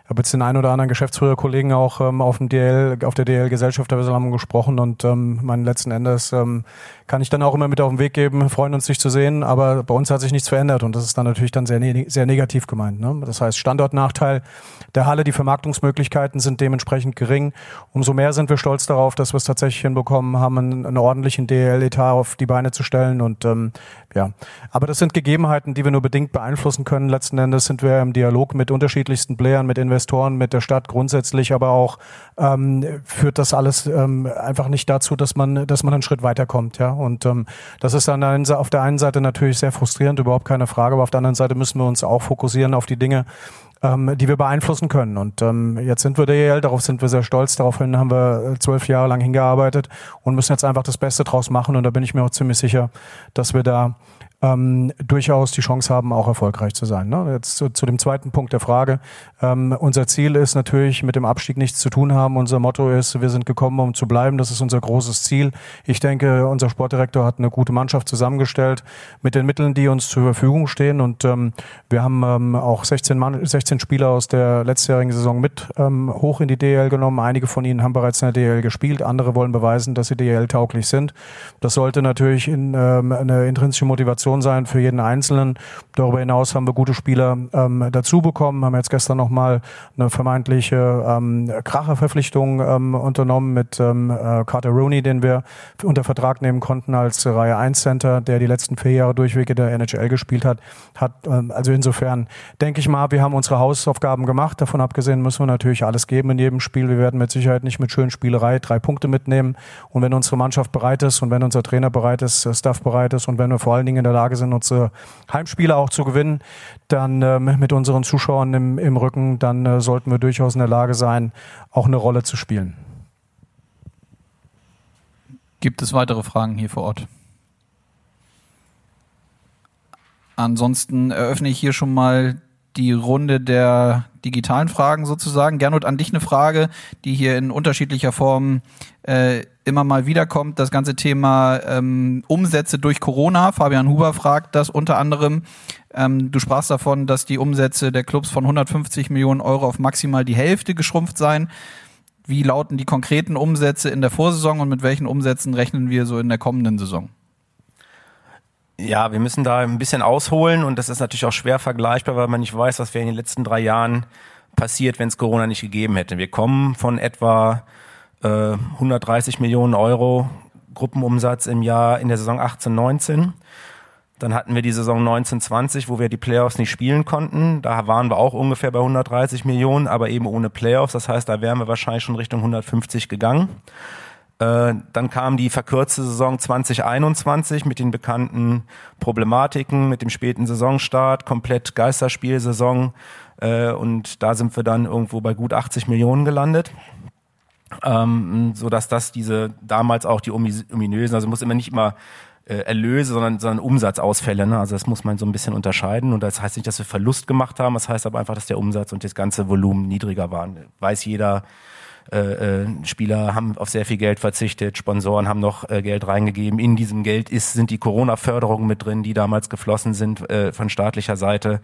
habe jetzt den einen oder anderen Geschäftsführerkollegen auch ähm, auf dem DL, auf der DL Gesellschafterversammlung gesprochen und ähm, meinen letzten Endes ähm, kann ich dann auch immer mit auf den Weg geben, freuen uns dich zu sehen, aber bei uns hat sich nichts verändert und das ist dann natürlich dann sehr, ne sehr negativ gemeint. Ne? Das heißt Standortnachteil der Halle, die Vermarktungsmöglichkeiten sind dementsprechend gering. Umso mehr sind wir stolz darauf, dass wir es tatsächlich hinbekommen haben, einen, einen ordentlichen DL-Etat auf die Beine zu stellen und ähm, ja, aber das sind Gegebenheiten, die wir nur bedingt beeinflussen können. Letzten Endes sind wir im Dialog mit unterschiedlichsten Playern, mit Investoren, mit der Stadt grundsätzlich, aber auch ähm, führt das alles ähm, einfach nicht dazu, dass man, dass man einen Schritt weiterkommt. Ja, und ähm, das ist dann auf der einen Seite natürlich sehr frustrierend, überhaupt keine Frage, aber auf der anderen Seite müssen wir uns auch fokussieren auf die Dinge, ähm, die wir beeinflussen können. Und ähm, jetzt sind wir DEL, darauf sind wir sehr stolz, daraufhin haben wir äh, zwölf Jahre lang hingearbeitet und müssen jetzt einfach das Beste draus machen. Und da bin ich mir auch ziemlich sicher, dass wir da ähm, durchaus die Chance haben, auch erfolgreich zu sein. Ne? Jetzt zu, zu, dem zweiten Punkt der Frage. Ähm, unser Ziel ist natürlich, mit dem Abstieg nichts zu tun haben. Unser Motto ist, wir sind gekommen, um zu bleiben. Das ist unser großes Ziel. Ich denke, unser Sportdirektor hat eine gute Mannschaft zusammengestellt mit den Mitteln, die uns zur Verfügung stehen. Und ähm, wir haben ähm, auch 16, Mann, 16 Spieler aus der letztjährigen Saison mit ähm, hoch in die DL genommen. Einige von ihnen haben bereits in der DL gespielt. Andere wollen beweisen, dass sie DL-tauglich sind. Das sollte natürlich in, ähm, eine intrinsische Motivation Motivation sein für jeden Einzelnen. Darüber hinaus haben wir gute Spieler ähm, dazu bekommen, haben jetzt gestern nochmal eine vermeintliche ähm, Kracherverpflichtung ähm, unternommen mit ähm, äh, Carter Rooney, den wir unter Vertrag nehmen konnten als Reihe 1 Center, der die letzten vier Jahre durchweg in der NHL gespielt hat. hat ähm, also insofern denke ich mal, wir haben unsere Hausaufgaben gemacht. Davon abgesehen müssen wir natürlich alles geben in jedem Spiel. Wir werden mit Sicherheit nicht mit schönen Spielerei drei Punkte mitnehmen. Und wenn unsere Mannschaft bereit ist und wenn unser Trainer bereit ist, Staff bereit ist und wenn wir vor allen Dingen in der Lage sind, unsere Heimspiele auch zu gewinnen, dann ähm, mit unseren Zuschauern im, im Rücken, dann äh, sollten wir durchaus in der Lage sein, auch eine Rolle zu spielen. Gibt es weitere Fragen hier vor Ort? Ansonsten eröffne ich hier schon mal die Runde der digitalen Fragen sozusagen. Gernot, an dich eine Frage, die hier in unterschiedlicher Form äh, immer mal wiederkommt. Das ganze Thema ähm, Umsätze durch Corona. Fabian Huber fragt das unter anderem. Ähm, du sprachst davon, dass die Umsätze der Clubs von 150 Millionen Euro auf maximal die Hälfte geschrumpft seien. Wie lauten die konkreten Umsätze in der Vorsaison und mit welchen Umsätzen rechnen wir so in der kommenden Saison? Ja, wir müssen da ein bisschen ausholen und das ist natürlich auch schwer vergleichbar, weil man nicht weiß, was wäre in den letzten drei Jahren passiert, wenn es Corona nicht gegeben hätte. Wir kommen von etwa äh, 130 Millionen Euro Gruppenumsatz im Jahr in der Saison 18, 19. Dann hatten wir die Saison 1920, wo wir die Playoffs nicht spielen konnten. Da waren wir auch ungefähr bei 130 Millionen, aber eben ohne Playoffs. Das heißt, da wären wir wahrscheinlich schon Richtung 150 gegangen. Äh, dann kam die verkürzte Saison 2021 mit den bekannten Problematiken, mit dem späten Saisonstart, komplett Geisterspielsaison. Äh, und da sind wir dann irgendwo bei gut 80 Millionen gelandet. Ähm, so dass das diese damals auch die ominösen, also muss immer nicht immer äh, Erlöse, sondern, sondern Umsatzausfälle. Ne? Also das muss man so ein bisschen unterscheiden. Und das heißt nicht, dass wir Verlust gemacht haben. Das heißt aber einfach, dass der Umsatz und das ganze Volumen niedriger waren. Weiß jeder, äh, äh, Spieler haben auf sehr viel Geld verzichtet, Sponsoren haben noch äh, Geld reingegeben. In diesem Geld ist, sind die Corona-Förderungen mit drin, die damals geflossen sind äh, von staatlicher Seite.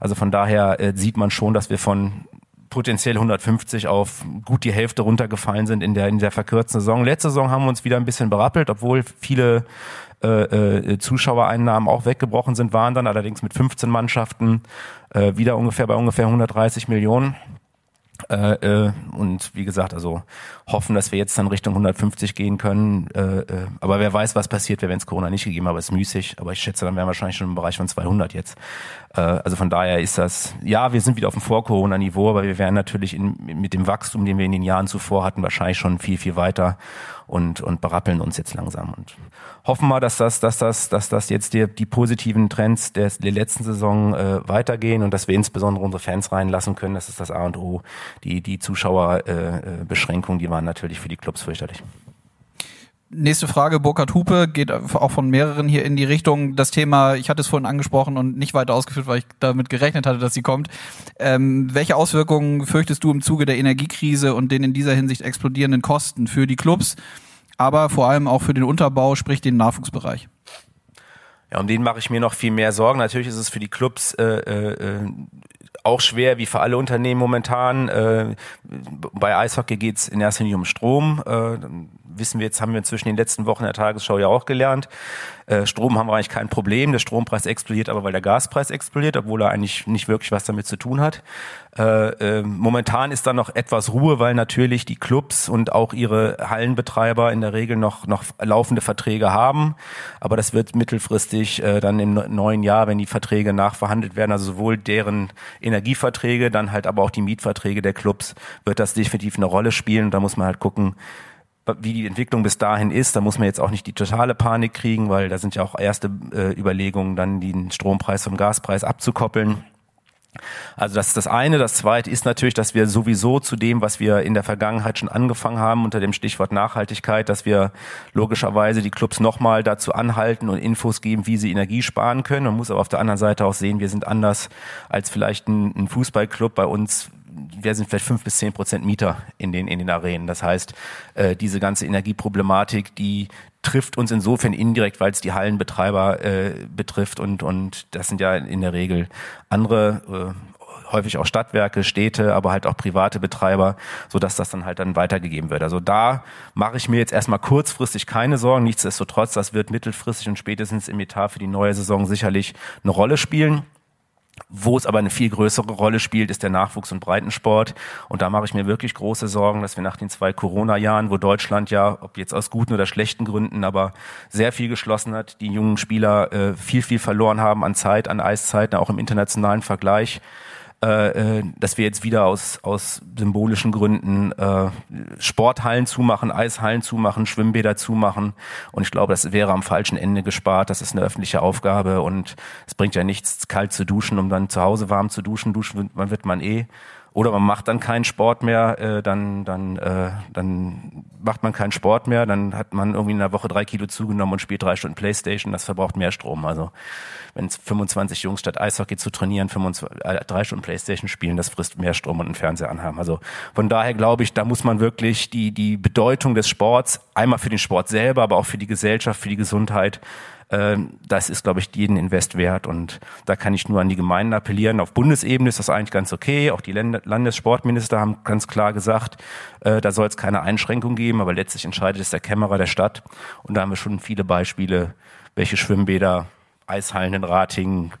Also von daher äh, sieht man schon, dass wir von potenziell 150 auf gut die Hälfte runtergefallen sind in der in der verkürzten Saison. Letzte Saison haben wir uns wieder ein bisschen berappelt, obwohl viele äh, äh, Zuschauereinnahmen auch weggebrochen sind, waren dann allerdings mit 15 Mannschaften äh, wieder ungefähr bei ungefähr 130 Millionen. Äh, äh, und wie gesagt, also hoffen, dass wir jetzt dann Richtung 150 gehen können. Äh, äh, aber wer weiß, was passiert wäre, wenn es Corona nicht gegeben hat, ist müßig. Aber ich schätze, dann wären wir wahrscheinlich schon im Bereich von 200 jetzt. Äh, also von daher ist das, ja, wir sind wieder auf dem Vor-Corona-Niveau, aber wir wären natürlich in, mit dem Wachstum, den wir in den Jahren zuvor hatten, wahrscheinlich schon viel, viel weiter und, und berappeln uns jetzt langsam und hoffen mal, dass das, dass das, dass das jetzt die, die positiven Trends der, der letzten Saison äh, weitergehen und dass wir insbesondere unsere Fans reinlassen können. Das ist das A und O. Die, die Zuschauerbeschränkungen, äh, die waren natürlich für die Clubs fürchterlich Nächste Frage, Burkhard Hupe, geht auch von mehreren hier in die Richtung. Das Thema, ich hatte es vorhin angesprochen und nicht weiter ausgeführt, weil ich damit gerechnet hatte, dass sie kommt. Ähm, welche Auswirkungen fürchtest du im Zuge der Energiekrise und den in dieser Hinsicht explodierenden Kosten für die Clubs, aber vor allem auch für den Unterbau, sprich den Nachwuchsbereich? Ja, um den mache ich mir noch viel mehr Sorgen. Natürlich ist es für die Clubs äh, äh, auch schwer, wie für alle Unternehmen momentan. Äh, bei Eishockey geht's in erster Linie um Strom. Äh, wissen wir jetzt, haben wir zwischen den letzten Wochen der Tagesschau ja auch gelernt. Äh, Strom haben wir eigentlich kein Problem. Der Strompreis explodiert aber, weil der Gaspreis explodiert, obwohl er eigentlich nicht wirklich was damit zu tun hat. Äh, äh, momentan ist da noch etwas Ruhe, weil natürlich die Clubs und auch ihre Hallenbetreiber in der Regel noch, noch laufende Verträge haben. Aber das wird mittelfristig äh, dann im neuen Jahr, wenn die Verträge nachverhandelt werden, also sowohl deren Energieverträge, dann halt aber auch die Mietverträge der Clubs, wird das definitiv eine Rolle spielen. Da muss man halt gucken, wie die Entwicklung bis dahin ist. Da muss man jetzt auch nicht die totale Panik kriegen, weil da sind ja auch erste äh, Überlegungen, dann den Strompreis vom Gaspreis abzukoppeln. Also das ist das eine. Das zweite ist natürlich, dass wir sowieso zu dem, was wir in der Vergangenheit schon angefangen haben, unter dem Stichwort Nachhaltigkeit, dass wir logischerweise die Clubs nochmal dazu anhalten und Infos geben, wie sie Energie sparen können. Man muss aber auf der anderen Seite auch sehen, wir sind anders als vielleicht ein, ein Fußballclub bei uns wir sind vielleicht fünf bis zehn Prozent Mieter in den, in den Arenen. Das heißt, äh, diese ganze Energieproblematik, die trifft uns insofern indirekt, weil es die Hallenbetreiber äh, betrifft und, und das sind ja in der Regel andere, äh, häufig auch Stadtwerke, Städte, aber halt auch private Betreiber, so dass das dann halt dann weitergegeben wird. Also da mache ich mir jetzt erstmal kurzfristig keine Sorgen. Nichtsdestotrotz, das wird mittelfristig und spätestens im Etat für die neue Saison sicherlich eine Rolle spielen. Wo es aber eine viel größere Rolle spielt, ist der Nachwuchs- und Breitensport. Und da mache ich mir wirklich große Sorgen, dass wir nach den zwei Corona-Jahren, wo Deutschland ja, ob jetzt aus guten oder schlechten Gründen, aber sehr viel geschlossen hat, die jungen Spieler äh, viel, viel verloren haben an Zeit, an Eiszeiten, auch im internationalen Vergleich äh, äh, dass wir jetzt wieder aus, aus symbolischen Gründen äh, Sporthallen zumachen, Eishallen zumachen, Schwimmbäder zumachen. Und ich glaube, das wäre am falschen Ende gespart. Das ist eine öffentliche Aufgabe und es bringt ja nichts, kalt zu duschen, um dann zu Hause warm zu duschen. Duschen wird man eh. Oder man macht dann keinen Sport mehr, äh, dann, dann, äh, dann macht man keinen Sport mehr, dann hat man irgendwie in einer Woche drei Kilo zugenommen und spielt drei Stunden Playstation, das verbraucht mehr Strom. Also wenn es 25 Jungs statt Eishockey zu trainieren, 25, äh, drei Stunden Playstation spielen, das frisst mehr Strom und einen Fernseher anhaben. Also von daher glaube ich, da muss man wirklich die, die Bedeutung des Sports, einmal für den Sport selber, aber auch für die Gesellschaft, für die Gesundheit, das ist, glaube ich, jeden Invest wert. Und da kann ich nur an die Gemeinden appellieren. Auf Bundesebene ist das eigentlich ganz okay. Auch die Landessportminister haben ganz klar gesagt, äh, da soll es keine Einschränkung geben, aber letztlich entscheidet es der Kämmerer der Stadt. Und da haben wir schon viele Beispiele, welche Schwimmbäder, Eishallen in Ratingen,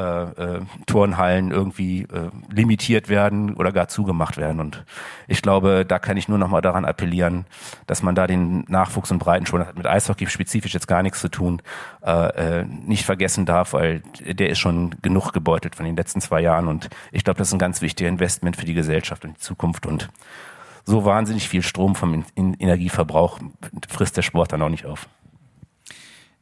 äh, äh, Turnhallen irgendwie äh, limitiert werden oder gar zugemacht werden. Und ich glaube, da kann ich nur noch mal daran appellieren, dass man da den Nachwuchs und Breitensport, das hat mit Eishockey spezifisch jetzt gar nichts zu tun, äh, äh, nicht vergessen darf, weil der ist schon genug gebeutelt von den letzten zwei Jahren. Und ich glaube, das ist ein ganz wichtiger Investment für die Gesellschaft und die Zukunft. Und so wahnsinnig viel Strom vom Energieverbrauch frisst der Sport dann auch nicht auf.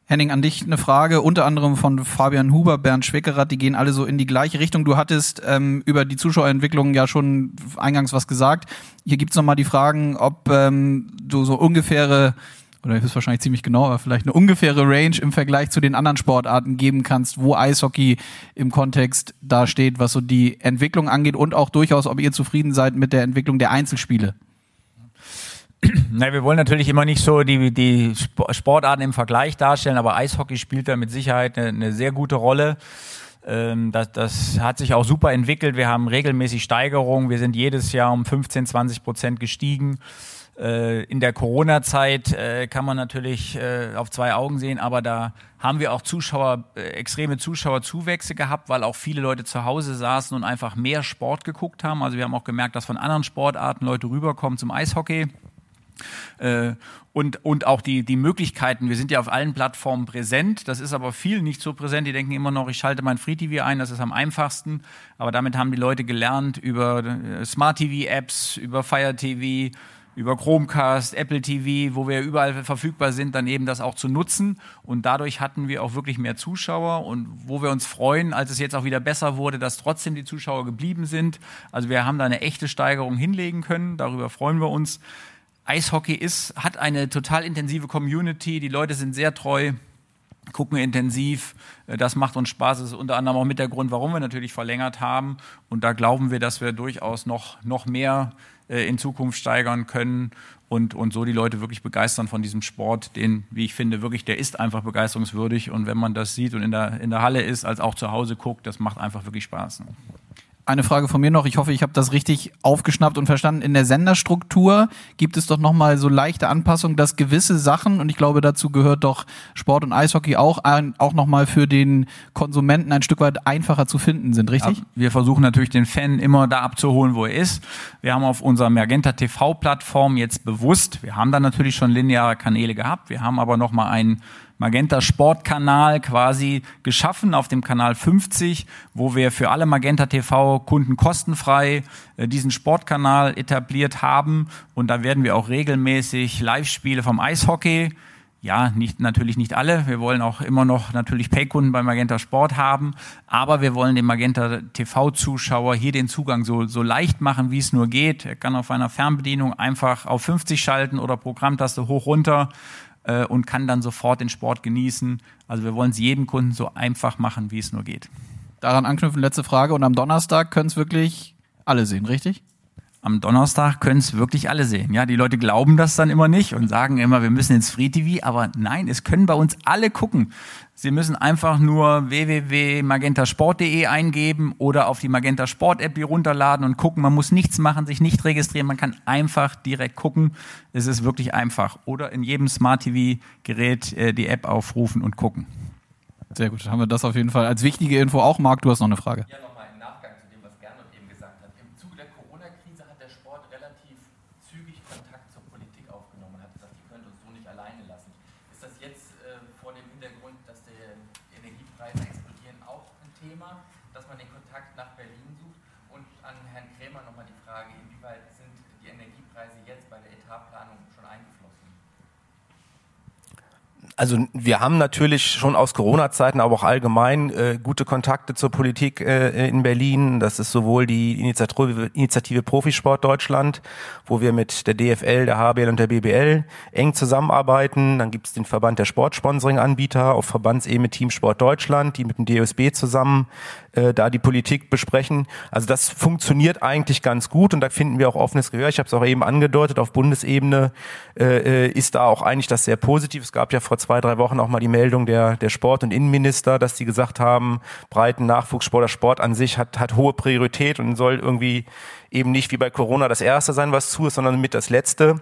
Henning, an dich eine Frage, unter anderem von Fabian Huber, Bernd Schwickerath, die gehen alle so in die gleiche Richtung. Du hattest ähm, über die Zuschauerentwicklung ja schon eingangs was gesagt. Hier gibt's noch nochmal die Fragen, ob ähm, du so ungefähre, oder ich ist wahrscheinlich ziemlich genau, aber vielleicht eine ungefähre Range im Vergleich zu den anderen Sportarten geben kannst, wo Eishockey im Kontext da steht, was so die Entwicklung angeht und auch durchaus, ob ihr zufrieden seid mit der Entwicklung der Einzelspiele. *clears throat* Na, wir wollen natürlich immer nicht so die, die Sportarten im Vergleich darstellen, aber Eishockey spielt da mit Sicherheit eine, eine sehr gute Rolle. Ähm, das, das hat sich auch super entwickelt. Wir haben regelmäßig Steigerungen. Wir sind jedes Jahr um 15, 20 Prozent gestiegen. Äh, in der Corona-Zeit äh, kann man natürlich äh, auf zwei Augen sehen, aber da haben wir auch Zuschauer, extreme Zuschauerzuwächse gehabt, weil auch viele Leute zu Hause saßen und einfach mehr Sport geguckt haben. Also wir haben auch gemerkt, dass von anderen Sportarten Leute rüberkommen zum Eishockey. Äh, und, und auch die, die Möglichkeiten, wir sind ja auf allen Plattformen präsent, das ist aber viel nicht so präsent, die denken immer noch, ich schalte mein Free TV ein, das ist am einfachsten, aber damit haben die Leute gelernt über äh, Smart TV Apps, über Fire TV, über Chromecast, Apple TV, wo wir überall verfügbar sind, dann eben das auch zu nutzen. Und dadurch hatten wir auch wirklich mehr Zuschauer und wo wir uns freuen, als es jetzt auch wieder besser wurde, dass trotzdem die Zuschauer geblieben sind. Also wir haben da eine echte Steigerung hinlegen können, darüber freuen wir uns. Eishockey ist, hat eine total intensive Community, die Leute sind sehr treu, gucken intensiv. Äh, das macht uns Spaß. Das ist unter anderem auch mit der Grund, warum wir natürlich verlängert haben. Und da glauben wir, dass wir durchaus noch, noch mehr äh, in Zukunft steigern können und, und so die Leute wirklich begeistern von diesem Sport, den, wie ich finde, wirklich, der ist einfach begeisterungswürdig. Und wenn man das sieht und in der, in der Halle ist, als auch zu Hause guckt, das macht einfach wirklich Spaß. Eine Frage von mir noch. Ich hoffe, ich habe das richtig aufgeschnappt und verstanden. In der Senderstruktur gibt es doch nochmal so leichte Anpassungen, dass gewisse Sachen, und ich glaube, dazu gehört doch Sport und Eishockey auch, auch nochmal für den Konsumenten ein Stück weit einfacher zu finden sind, richtig? Ja, wir versuchen natürlich den Fan immer da abzuholen, wo er ist. Wir haben auf unserer Magenta TV Plattform jetzt bewusst, wir haben da natürlich schon lineare Kanäle gehabt, wir haben aber nochmal einen Magenta Sportkanal quasi geschaffen auf dem Kanal 50, wo wir für alle Magenta TV Kunden kostenfrei äh, diesen Sportkanal etabliert haben. Und da werden wir auch regelmäßig Live-Spiele vom Eishockey ja, nicht, natürlich nicht alle. Wir wollen auch immer noch natürlich Pay-Kunden bei Magenta Sport haben. Aber wir wollen dem Magenta TV-Zuschauer hier den Zugang so, so leicht machen, wie es nur geht. Er kann auf einer Fernbedienung einfach auf 50 schalten oder Programmtaste hoch runter äh, und kann dann sofort den Sport genießen. Also wir wollen es jedem Kunden so einfach machen, wie es nur geht. Daran anknüpfen, letzte Frage. Und am Donnerstag können es wirklich alle sehen, richtig? am Donnerstag können es wirklich alle sehen. Ja, die Leute glauben das dann immer nicht und sagen immer, wir müssen ins Free TV, aber nein, es können bei uns alle gucken. Sie müssen einfach nur www.magentasport.de eingeben oder auf die Magenta Sport App die runterladen und gucken. Man muss nichts machen, sich nicht registrieren, man kann einfach direkt gucken. Es ist wirklich einfach. Oder in jedem Smart TV Gerät äh, die App aufrufen und gucken. Sehr gut, haben wir das auf jeden Fall als wichtige Info auch. Marc, du hast noch eine Frage. Ja, Also wir haben natürlich schon aus Corona-Zeiten, aber auch allgemein äh, gute Kontakte zur Politik äh, in Berlin. Das ist sowohl die Initiative, Initiative Profisport Deutschland, wo wir mit der DFL, der HBL und der BBL eng zusammenarbeiten. Dann gibt es den Verband der Sportsponsoring-Anbieter auf Verbandsebene Team Sport Deutschland, die mit dem DOSB zusammen äh, da die Politik besprechen. Also das funktioniert eigentlich ganz gut und da finden wir auch offenes Gehör. Ich habe es auch eben angedeutet, auf Bundesebene äh, äh, ist da auch eigentlich das sehr positiv. Es gab ja vor zwei, drei Wochen auch mal die Meldung der, der Sport- und Innenminister, dass die gesagt haben, breiten Nachwuchssport, der Sport an sich hat, hat hohe Priorität und soll irgendwie eben nicht wie bei Corona das Erste sein, was zu ist, sondern mit das Letzte.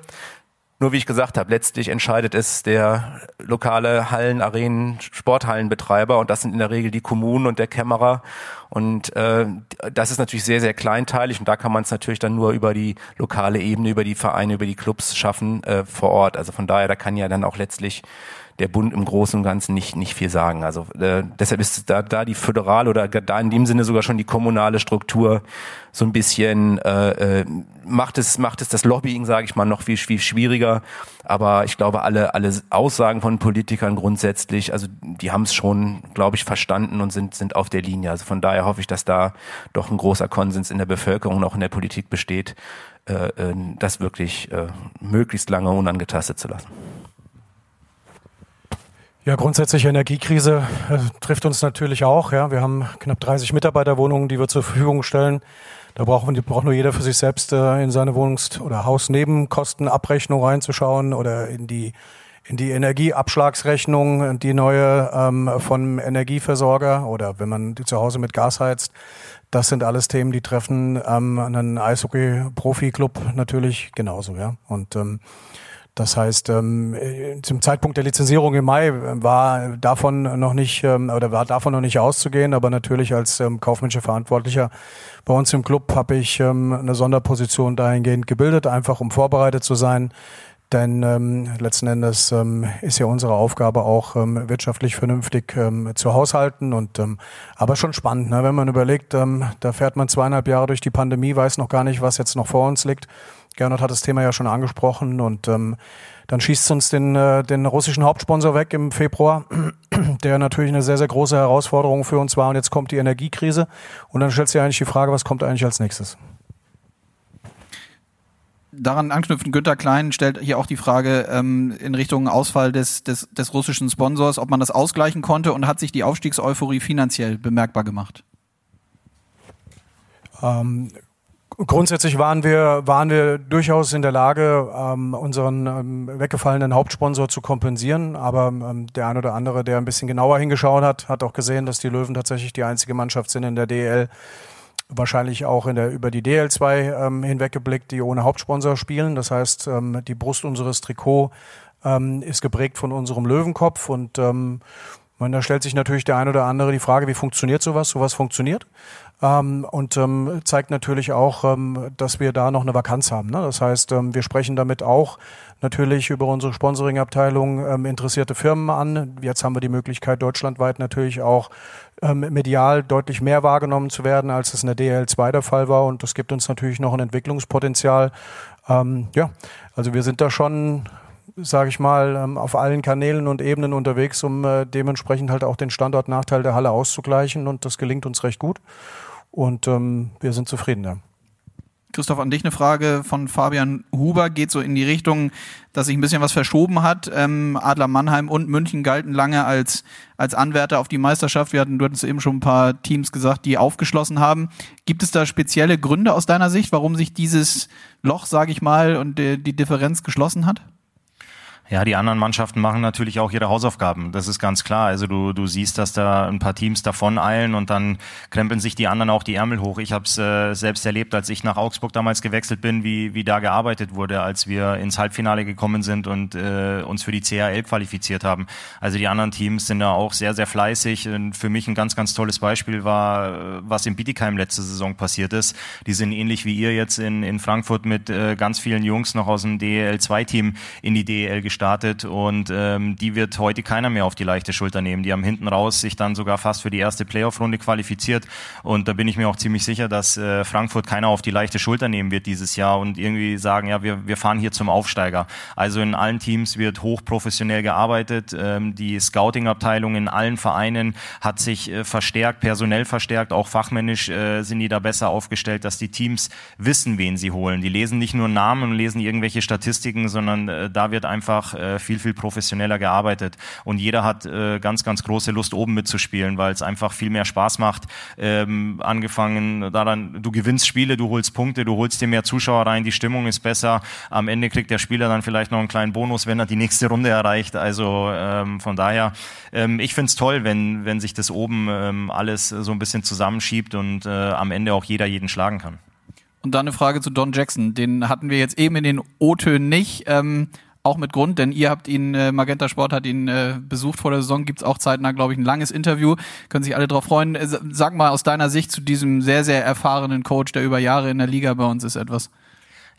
Nur wie ich gesagt habe, letztlich entscheidet es der lokale Hallen, Arenen, Sporthallenbetreiber und das sind in der Regel die Kommunen und der Kämmerer. Und äh, das ist natürlich sehr, sehr kleinteilig und da kann man es natürlich dann nur über die lokale Ebene, über die Vereine, über die Clubs schaffen äh, vor Ort. Also von daher, da kann ja dann auch letztlich der Bund im Großen und Ganzen nicht, nicht viel sagen. Also äh, deshalb ist da, da die föderale oder da in dem Sinne sogar schon die kommunale Struktur so ein bisschen äh, äh, macht es macht es das Lobbying, sage ich mal, noch viel, viel schwieriger. Aber ich glaube, alle alle Aussagen von Politikern grundsätzlich, also die haben es schon, glaube ich, verstanden und sind sind auf der Linie. Also von daher hoffe ich, dass da doch ein großer Konsens in der Bevölkerung und auch in der Politik besteht, äh, äh das wirklich äh, möglichst lange unangetastet zu lassen. Ja, grundsätzlich Energiekrise äh, trifft uns natürlich auch. Ja, wir haben knapp 30 Mitarbeiterwohnungen, die wir zur Verfügung stellen. Da braucht, man, braucht nur jeder für sich selbst äh, in seine Wohnungs- oder Hausnebenkostenabrechnung reinzuschauen oder in die in die Energieabschlagsrechnung, die neue ähm, vom Energieversorger oder wenn man zu Hause mit Gas heizt. Das sind alles Themen, die treffen ähm, einen Eishockey-Profi-Club natürlich genauso. Ja. Und ähm, das heißt, ähm, zum Zeitpunkt der Lizenzierung im Mai war davon noch nicht ähm, oder war davon noch nicht auszugehen, aber natürlich als ähm, kaufmännischer Verantwortlicher bei uns im Club habe ich ähm, eine Sonderposition dahingehend gebildet, einfach um vorbereitet zu sein. Denn ähm, letzten Endes ähm, ist ja unsere Aufgabe auch ähm, wirtschaftlich vernünftig ähm, zu haushalten und ähm, aber schon spannend, ne? wenn man überlegt, ähm, da fährt man zweieinhalb Jahre durch die Pandemie, weiß noch gar nicht, was jetzt noch vor uns liegt Gernot hat das Thema ja schon angesprochen und ähm, dann schießt uns den, äh, den russischen Hauptsponsor weg im Februar, *clears throat* der natürlich eine sehr, sehr große Herausforderung für uns war. Und jetzt kommt die Energiekrise. Und dann stellt sich eigentlich die Frage, was kommt eigentlich als nächstes? daran anknüpfen, Günter Klein stellt hier auch die Frage ähm, in Richtung Ausfall des, des, des russischen Sponsors, ob man das ausgleichen konnte und hat sich die Aufstiegseuphorie finanziell bemerkbar gemacht? Ähm, grundsätzlich waren wir, waren wir durchaus in der Lage, ähm, unseren ähm, weggefallenen Hauptsponsor zu kompensieren. Aber ähm, der ein oder andere, der ein bisschen genauer hingeschaut hat, hat auch gesehen, dass die Löwen tatsächlich die einzige Mannschaft sind in der DL, wahrscheinlich auch in der, über die DL2 ähm, hinweggeblickt, die ohne Hauptsponsor spielen. Das heißt, ähm, die Brust unseres Trikots ähm, ist geprägt von unserem Löwenkopf und ähm, man, da stellt sich natürlich der ein oder andere die Frage, wie funktioniert sowas? Sowas funktioniert. Ähm, und ähm, zeigt natürlich auch, ähm, dass wir da noch eine Vakanz haben. Ne? Das heißt, ähm, wir sprechen damit auch natürlich über unsere Sponsoring-Abteilung ähm, interessierte Firmen an. Jetzt haben wir die Möglichkeit, deutschlandweit natürlich auch ähm, medial deutlich mehr wahrgenommen zu werden, als es in der DL2 der Fall war. Und das gibt uns natürlich noch ein Entwicklungspotenzial. Ja, also wir sind da schon sage ich mal, auf allen Kanälen und Ebenen unterwegs, um äh, dementsprechend halt auch den Standortnachteil der Halle auszugleichen. Und das gelingt uns recht gut. Und ähm, wir sind zufrieden. Ja. Christoph, an dich eine Frage von Fabian Huber geht so in die Richtung, dass sich ein bisschen was verschoben hat. Ähm, Adler Mannheim und München galten lange als, als Anwärter auf die Meisterschaft. Wir hatten, du hattest eben schon ein paar Teams gesagt, die aufgeschlossen haben. Gibt es da spezielle Gründe aus deiner Sicht, warum sich dieses Loch, sage ich mal, und die, die Differenz geschlossen hat? Ja, die anderen Mannschaften machen natürlich auch ihre Hausaufgaben. Das ist ganz klar. Also du, du siehst, dass da ein paar Teams davon eilen und dann krempeln sich die anderen auch die Ärmel hoch. Ich habe es äh, selbst erlebt, als ich nach Augsburg damals gewechselt bin, wie, wie da gearbeitet wurde, als wir ins Halbfinale gekommen sind und äh, uns für die CHL qualifiziert haben. Also die anderen Teams sind da auch sehr, sehr fleißig. Und für mich ein ganz, ganz tolles Beispiel war, was in Bietigheim letzte Saison passiert ist. Die sind ähnlich wie ihr jetzt in, in Frankfurt mit äh, ganz vielen Jungs noch aus dem DEL2-Team in die DEL gestartet gestartet und ähm, die wird heute keiner mehr auf die leichte Schulter nehmen. Die haben hinten raus sich dann sogar fast für die erste Playoff-Runde qualifiziert und da bin ich mir auch ziemlich sicher, dass äh, Frankfurt keiner auf die leichte Schulter nehmen wird dieses Jahr und irgendwie sagen, ja, wir, wir fahren hier zum Aufsteiger. Also in allen Teams wird hochprofessionell gearbeitet. Ähm, die Scouting-Abteilung in allen Vereinen hat sich äh, verstärkt, personell verstärkt, auch fachmännisch äh, sind die da besser aufgestellt, dass die Teams wissen, wen sie holen. Die lesen nicht nur Namen und lesen irgendwelche Statistiken, sondern äh, da wird einfach einfach äh, viel, viel professioneller gearbeitet. Und jeder hat äh, ganz, ganz große Lust, oben mitzuspielen, weil es einfach viel mehr Spaß macht. Ähm, angefangen daran, du gewinnst Spiele, du holst Punkte, du holst dir mehr Zuschauer rein, die Stimmung ist besser. Am Ende kriegt der Spieler dann vielleicht noch einen kleinen Bonus, wenn er die nächste Runde erreicht. Also ähm, von daher, ähm, ich find's toll, wenn, wenn sich das oben ähm, alles so ein bisschen zusammenschiebt und äh, am Ende auch jeder jeden schlagen kann. Und dann eine Frage zu Don Jackson. Den hatten wir jetzt eben in den O-Tönen nicht. Ähm, auch mit Grund, denn ihr habt ihn, äh, Magenta Sport hat ihn äh, besucht vor der Saison, gibt's auch zeitnah, glaube ich, ein langes Interview. Können sich alle drauf freuen. Äh, sag mal aus deiner Sicht zu diesem sehr, sehr erfahrenen Coach, der über Jahre in der Liga bei uns ist, etwas.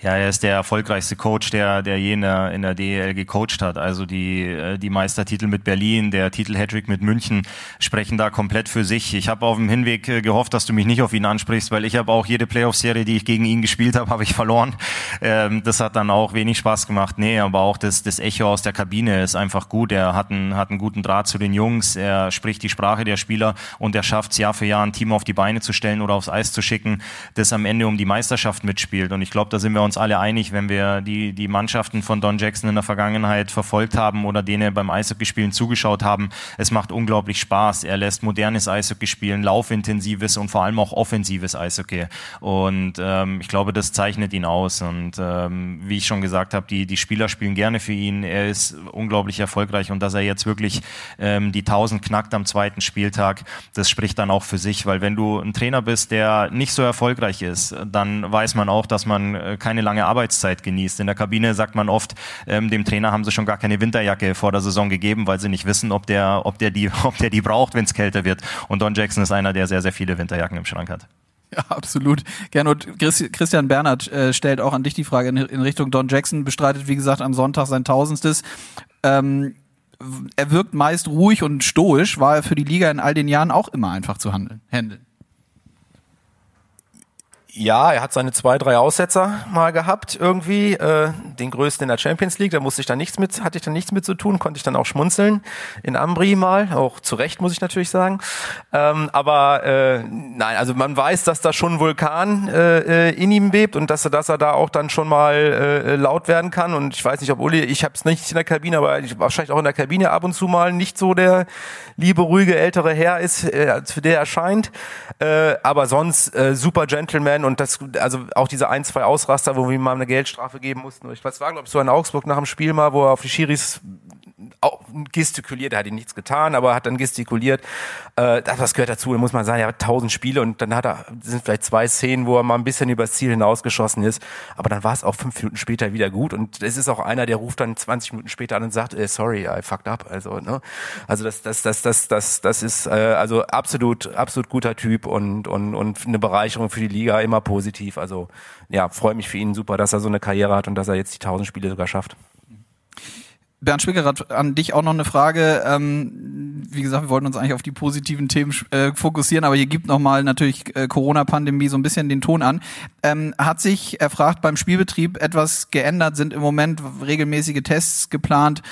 Ja, er ist der erfolgreichste Coach, der, der je in der, in der DEL gecoacht hat. Also die, äh, die Meistertitel mit Berlin, der Titel Hattrick mit München sprechen da komplett für sich. Ich habe auf dem Hinweg äh, gehofft, dass du mich nicht auf ihn ansprichst, weil ich habe auch jede Playoff-Serie, die ich gegen ihn gespielt habe, habe ich verloren. Ähm, das hat dann auch wenig Spaß gemacht. Nee, aber auch das, das Echo aus der Kabine ist einfach gut. Er hat einen, hat einen guten Draht zu den Jungs, er spricht die Sprache der Spieler und er schafft es Jahr für Jahr, ein Team auf die Beine zu stellen oder aufs Eis zu schicken, das am Ende um die Meisterschaft mitspielt. Und ich glaube, da sind wir uns alle einig, wenn wir die, die Mannschaften von Don Jackson in der Vergangenheit verfolgt haben oder denen beim Eishockeyspielen zugeschaut haben. Es macht unglaublich Spaß. Er lässt modernes Eishockey spielen, laufintensives und vor allem auch offensives Eishockey. Und ähm, ich glaube, das zeichnet ihn aus. Und ähm, wie ich schon gesagt habe, die, die Spieler spielen gerne für ihn. Er ist unglaublich erfolgreich und dass er jetzt wirklich ähm, die 1000 knackt am zweiten Spieltag, das spricht dann auch für sich, weil wenn du ein Trainer bist, der nicht so erfolgreich ist, dann weiß man auch, dass man äh, keine lange Arbeit Arbeitszeit genießt. In der Kabine sagt man oft, ähm, dem Trainer haben sie schon gar keine Winterjacke vor der Saison gegeben, weil sie nicht wissen, ob der, ob der die, *laughs* ob der die braucht, wenn es kälter wird. Und Don Jackson ist einer, der sehr, sehr viele Winterjacken im Schrank hat. Ja, absolut. Gernot, Christian Bernhard äh, stellt auch an dich die Frage in, in, Richtung Don Jackson, bestreitet, wie gesagt, am Sonntag sein Tausendstes. Ähm, er wirkt meist ruhig und stoisch, war er für die Liga in all den Jahren auch immer einfach zu handeln, handeln. Ja, er hat seine zwei, drei Aussetzer mal gehabt irgendwie. Äh, den größten in der Champions League, da musste ich dann nichts mit, hatte ich dann nichts mit zu tun, konnte ich dann auch schmunzeln. In Ambri mal, auch zu Recht muss ich natürlich sagen. Ähm, aber äh, nein, also man weiß, dass da schon ein Vulkan äh, äh in ihm bebt und dass er, dass er da auch dann schon mal äh, laut werden kann. Und ich weiß nicht, ob Uli, ich habe es nicht in der Kabine, aber ich, wahrscheinlich auch in der Kabine ab und zu mal nicht so der liebe, ruhige, ältere Herr ist, äh, für der erscheint. Äh, aber sonst äh, super Gentleman und das, also auch diese ein, zwei Ausraster, wo wir mal eine Geldstrafe geben mussten. Ich weiß, war, glaube ich, so in Augsburg nach dem Spiel mal, wo er auf die Schiris gestikuliert, er hat ihm nichts getan, aber hat dann gestikuliert. Äh, das gehört dazu, da muss man sagen, er hat tausend Spiele und dann hat er, sind vielleicht zwei Szenen, wo er mal ein bisschen übers Ziel hinausgeschossen ist, aber dann war es auch fünf Minuten später wieder gut und es ist auch einer, der ruft dann 20 Minuten später an und sagt, äh, sorry, I fucked up, also, ne? Also das, das, das, das, das, das ist äh, also absolut, absolut guter Typ und, und, und eine Bereicherung für die Liga, immer positiv, also ja, freue mich für ihn super, dass er so eine Karriere hat und dass er jetzt die tausend Spiele sogar schafft. Bernd Schwickerath, an dich auch noch eine Frage. Ähm, wie gesagt, wir wollten uns eigentlich auf die positiven Themen äh, fokussieren, aber hier gibt nochmal natürlich äh, Corona-Pandemie so ein bisschen den Ton an. Ähm, hat sich erfragt beim Spielbetrieb etwas geändert? Sind im Moment regelmäßige Tests geplant?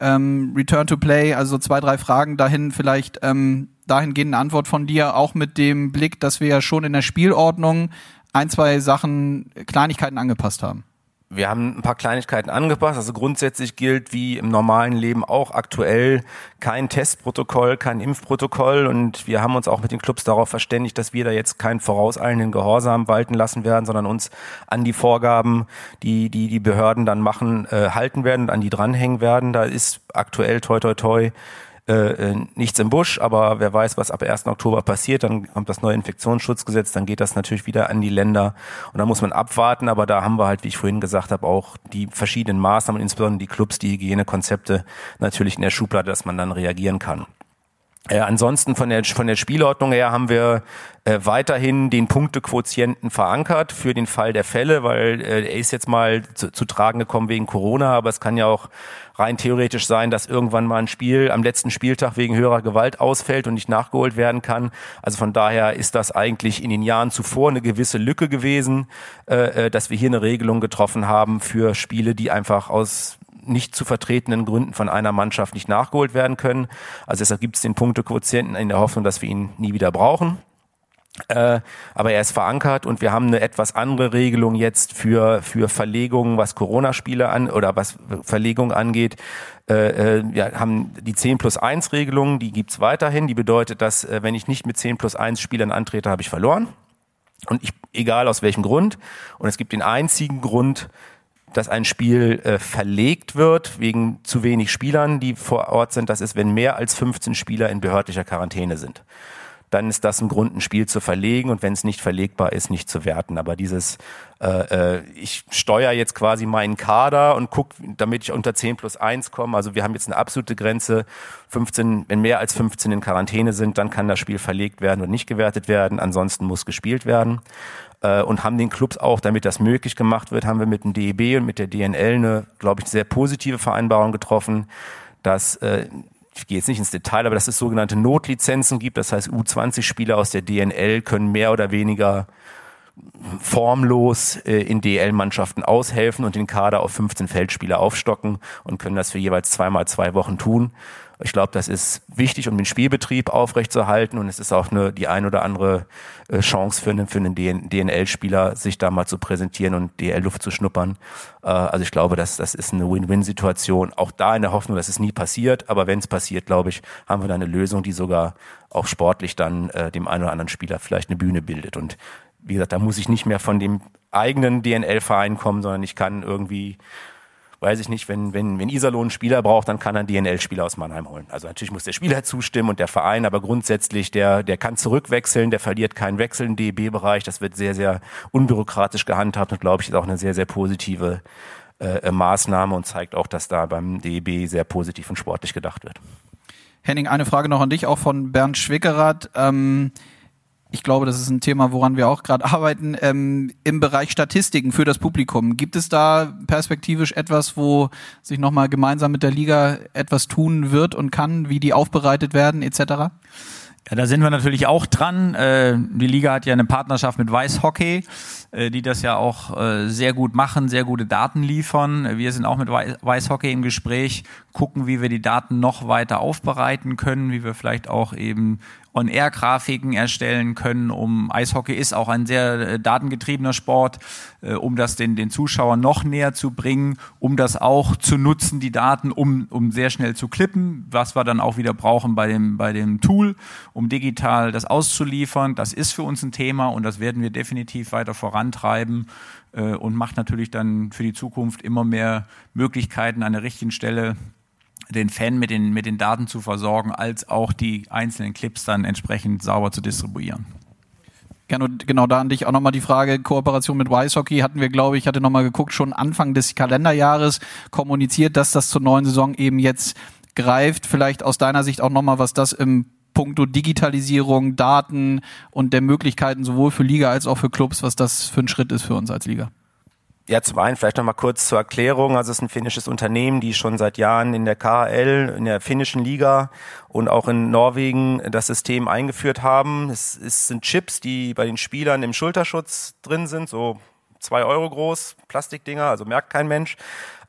Ähm, Return to Play, also zwei, drei Fragen dahin, vielleicht ähm, dahingehend eine Antwort von dir, auch mit dem Blick, dass wir ja schon in der Spielordnung ein, zwei Sachen, Kleinigkeiten angepasst haben wir haben ein paar Kleinigkeiten angepasst. Also grundsätzlich gilt wie im normalen Leben auch aktuell kein Testprotokoll, kein Impfprotokoll. Und wir haben uns auch mit den Clubs darauf verständigt, dass wir da jetzt keinen vorauseilenden Gehorsam walten lassen werden, sondern uns an die Vorgaben, die die, die Behörden dann machen, äh, halten werden und an die dranhängen werden. Da ist aktuell toi toi toi äh, äh, nichts im Busch, aber wer weiß, was ab 1. Oktober passiert, dann kommt das neue Infektionsschutzgesetz, dann geht das natürlich wieder an die Länder und da muss man abwarten, aber da haben wir halt, wie ich vorhin gesagt habe, auch die verschiedenen Maßnahmen, insbesondere die Clubs, die Hygienekonzepte natürlich in der Schublade, dass man dann reagieren kann. Äh, ansonsten von der, von der Spielordnung her haben wir äh, weiterhin den Punktequotienten verankert für den Fall der Fälle, weil äh, er ist jetzt mal zu, zu tragen gekommen wegen Corona, aber es kann ja auch rein theoretisch sein, dass irgendwann mal ein Spiel am letzten Spieltag wegen höherer Gewalt ausfällt und nicht nachgeholt werden kann. Also von daher ist das eigentlich in den Jahren zuvor eine gewisse Lücke gewesen, äh, äh dass wir hier eine Regelung getroffen haben für Spiele, die einfach aus nicht zu vertretenen Gründen von einer Mannschaft nicht nachgeholt werden können. Also deshalb gibt es den Punktequotienten in der Hoffnung, dass wir ihn nie wieder brauchen. Äh, aber er ist verankert und wir haben eine etwas andere Regelung jetzt für für Verlegungen, was Corona-Spiele an oder was Verlegung angeht. Äh, äh, wir haben die 10 plus 1 Regelung, die gibt's weiterhin. Die bedeutet, dass äh, wenn ich nicht mit 10 plus 1 Spielern antrete, habe ich verloren. Und ich, egal aus welchem Grund. Und es gibt den einzigen Grund, dass ein Spiel äh, verlegt wird wegen zu wenig Spielern, die vor Ort sind. Das ist, wenn mehr als 15 Spieler in behördlicher Quarantäne sind. Dann ist das ein Grund, ein Spiel zu verlegen und wenn es nicht verlegbar ist, nicht zu werten. Aber dieses, äh, äh, ich steuere jetzt quasi meinen Kader und gucke, damit ich unter 10 plus 1 komme. Also wir haben jetzt eine absolute Grenze. 15, wenn mehr als 15 in Quarantäne sind, dann kann das Spiel verlegt werden und nicht gewertet werden. Ansonsten muss gespielt werden äh, und haben den Clubs auch, damit das möglich gemacht wird, haben wir mit dem DEB und mit der DNL eine, glaube ich, sehr positive Vereinbarung getroffen, dass äh, ich gehe jetzt nicht ins Detail, aber dass es sogenannte Notlizenzen gibt. Das heißt, U20-Spieler aus der DNL können mehr oder weniger formlos äh, in DL-Mannschaften aushelfen und den Kader auf 15 Feldspieler aufstocken und können das für jeweils zweimal zwei Wochen tun. Ich glaube, das ist wichtig, um den Spielbetrieb aufrechtzuerhalten und es ist auch eine, die ein oder andere äh, Chance für einen, für einen DNL-Spieler, sich da mal zu präsentieren und DL-Luft zu schnuppern. Äh, also ich glaube, das, das ist eine Win-Win-Situation. Auch da in der Hoffnung, dass es nie passiert. Aber wenn es passiert, glaube ich, haben wir da eine Lösung, die sogar auch sportlich dann äh, dem einen oder anderen Spieler vielleicht eine Bühne bildet. Und wie gesagt, da muss ich nicht mehr von dem eigenen DNL-Verein kommen, sondern ich kann irgendwie weiß ich nicht, wenn, wenn, wenn Iserlohn einen Spieler braucht, dann kann er einen DNL-Spieler aus Mannheim holen. Also natürlich muss der Spieler zustimmen und der Verein, aber grundsätzlich, der, der kann zurückwechseln, der verliert keinen Wechsel im DEB-Bereich. Das wird sehr, sehr unbürokratisch gehandhabt und glaube ich, ist auch eine sehr, sehr positive äh, Maßnahme und zeigt auch, dass da beim DEB sehr positiv und sportlich gedacht wird. Henning, eine Frage noch an dich, auch von Bernd Schwickerath. Ähm ich glaube, das ist ein Thema, woran wir auch gerade *laughs* arbeiten, ähm, im Bereich Statistiken für das Publikum. Gibt es da perspektivisch etwas, wo sich nochmal gemeinsam mit der Liga etwas tun wird und kann, wie die aufbereitet werden etc.? Ja, da sind wir natürlich auch dran. Äh, die Liga hat ja eine Partnerschaft mit Weißhockey, äh, die das ja auch äh, sehr gut machen, sehr gute Daten liefern. Wir sind auch mit Weißhockey im Gespräch, gucken, wie wir die Daten noch weiter aufbereiten können, wie wir vielleicht auch eben On-Air-Grafiken erstellen können, um Eishockey ist auch ein sehr äh, datengetriebener Sport, äh, um das den, den Zuschauern noch näher zu bringen, um das auch zu nutzen, die Daten, um, um sehr schnell zu klippen, was wir dann auch wieder brauchen bei dem, bei dem Tool, um digital das auszuliefern. Das ist für uns ein Thema und das werden wir definitiv weiter vorantreiben äh, und macht natürlich dann für die Zukunft immer mehr Möglichkeiten an der richtigen Stelle den Fan mit den, mit den Daten zu versorgen, als auch die einzelnen Clips dann entsprechend sauber zu distribuieren. Genau, genau da an dich auch nochmal die Frage, Kooperation mit Hockey hatten wir, glaube ich, hatte nochmal geguckt, schon Anfang des Kalenderjahres kommuniziert, dass das zur neuen Saison eben jetzt greift. Vielleicht aus deiner Sicht auch nochmal, was das im puncto Digitalisierung, Daten und der Möglichkeiten sowohl für Liga als auch für Clubs, was das für ein Schritt ist für uns als Liga. Ja, zum einen vielleicht nochmal kurz zur Erklärung. Also es ist ein finnisches Unternehmen, die schon seit Jahren in der KHL, in der finnischen Liga und auch in Norwegen das System eingeführt haben. Es, es sind Chips, die bei den Spielern im Schulterschutz drin sind, so zwei Euro groß, Plastikdinger, also merkt kein Mensch.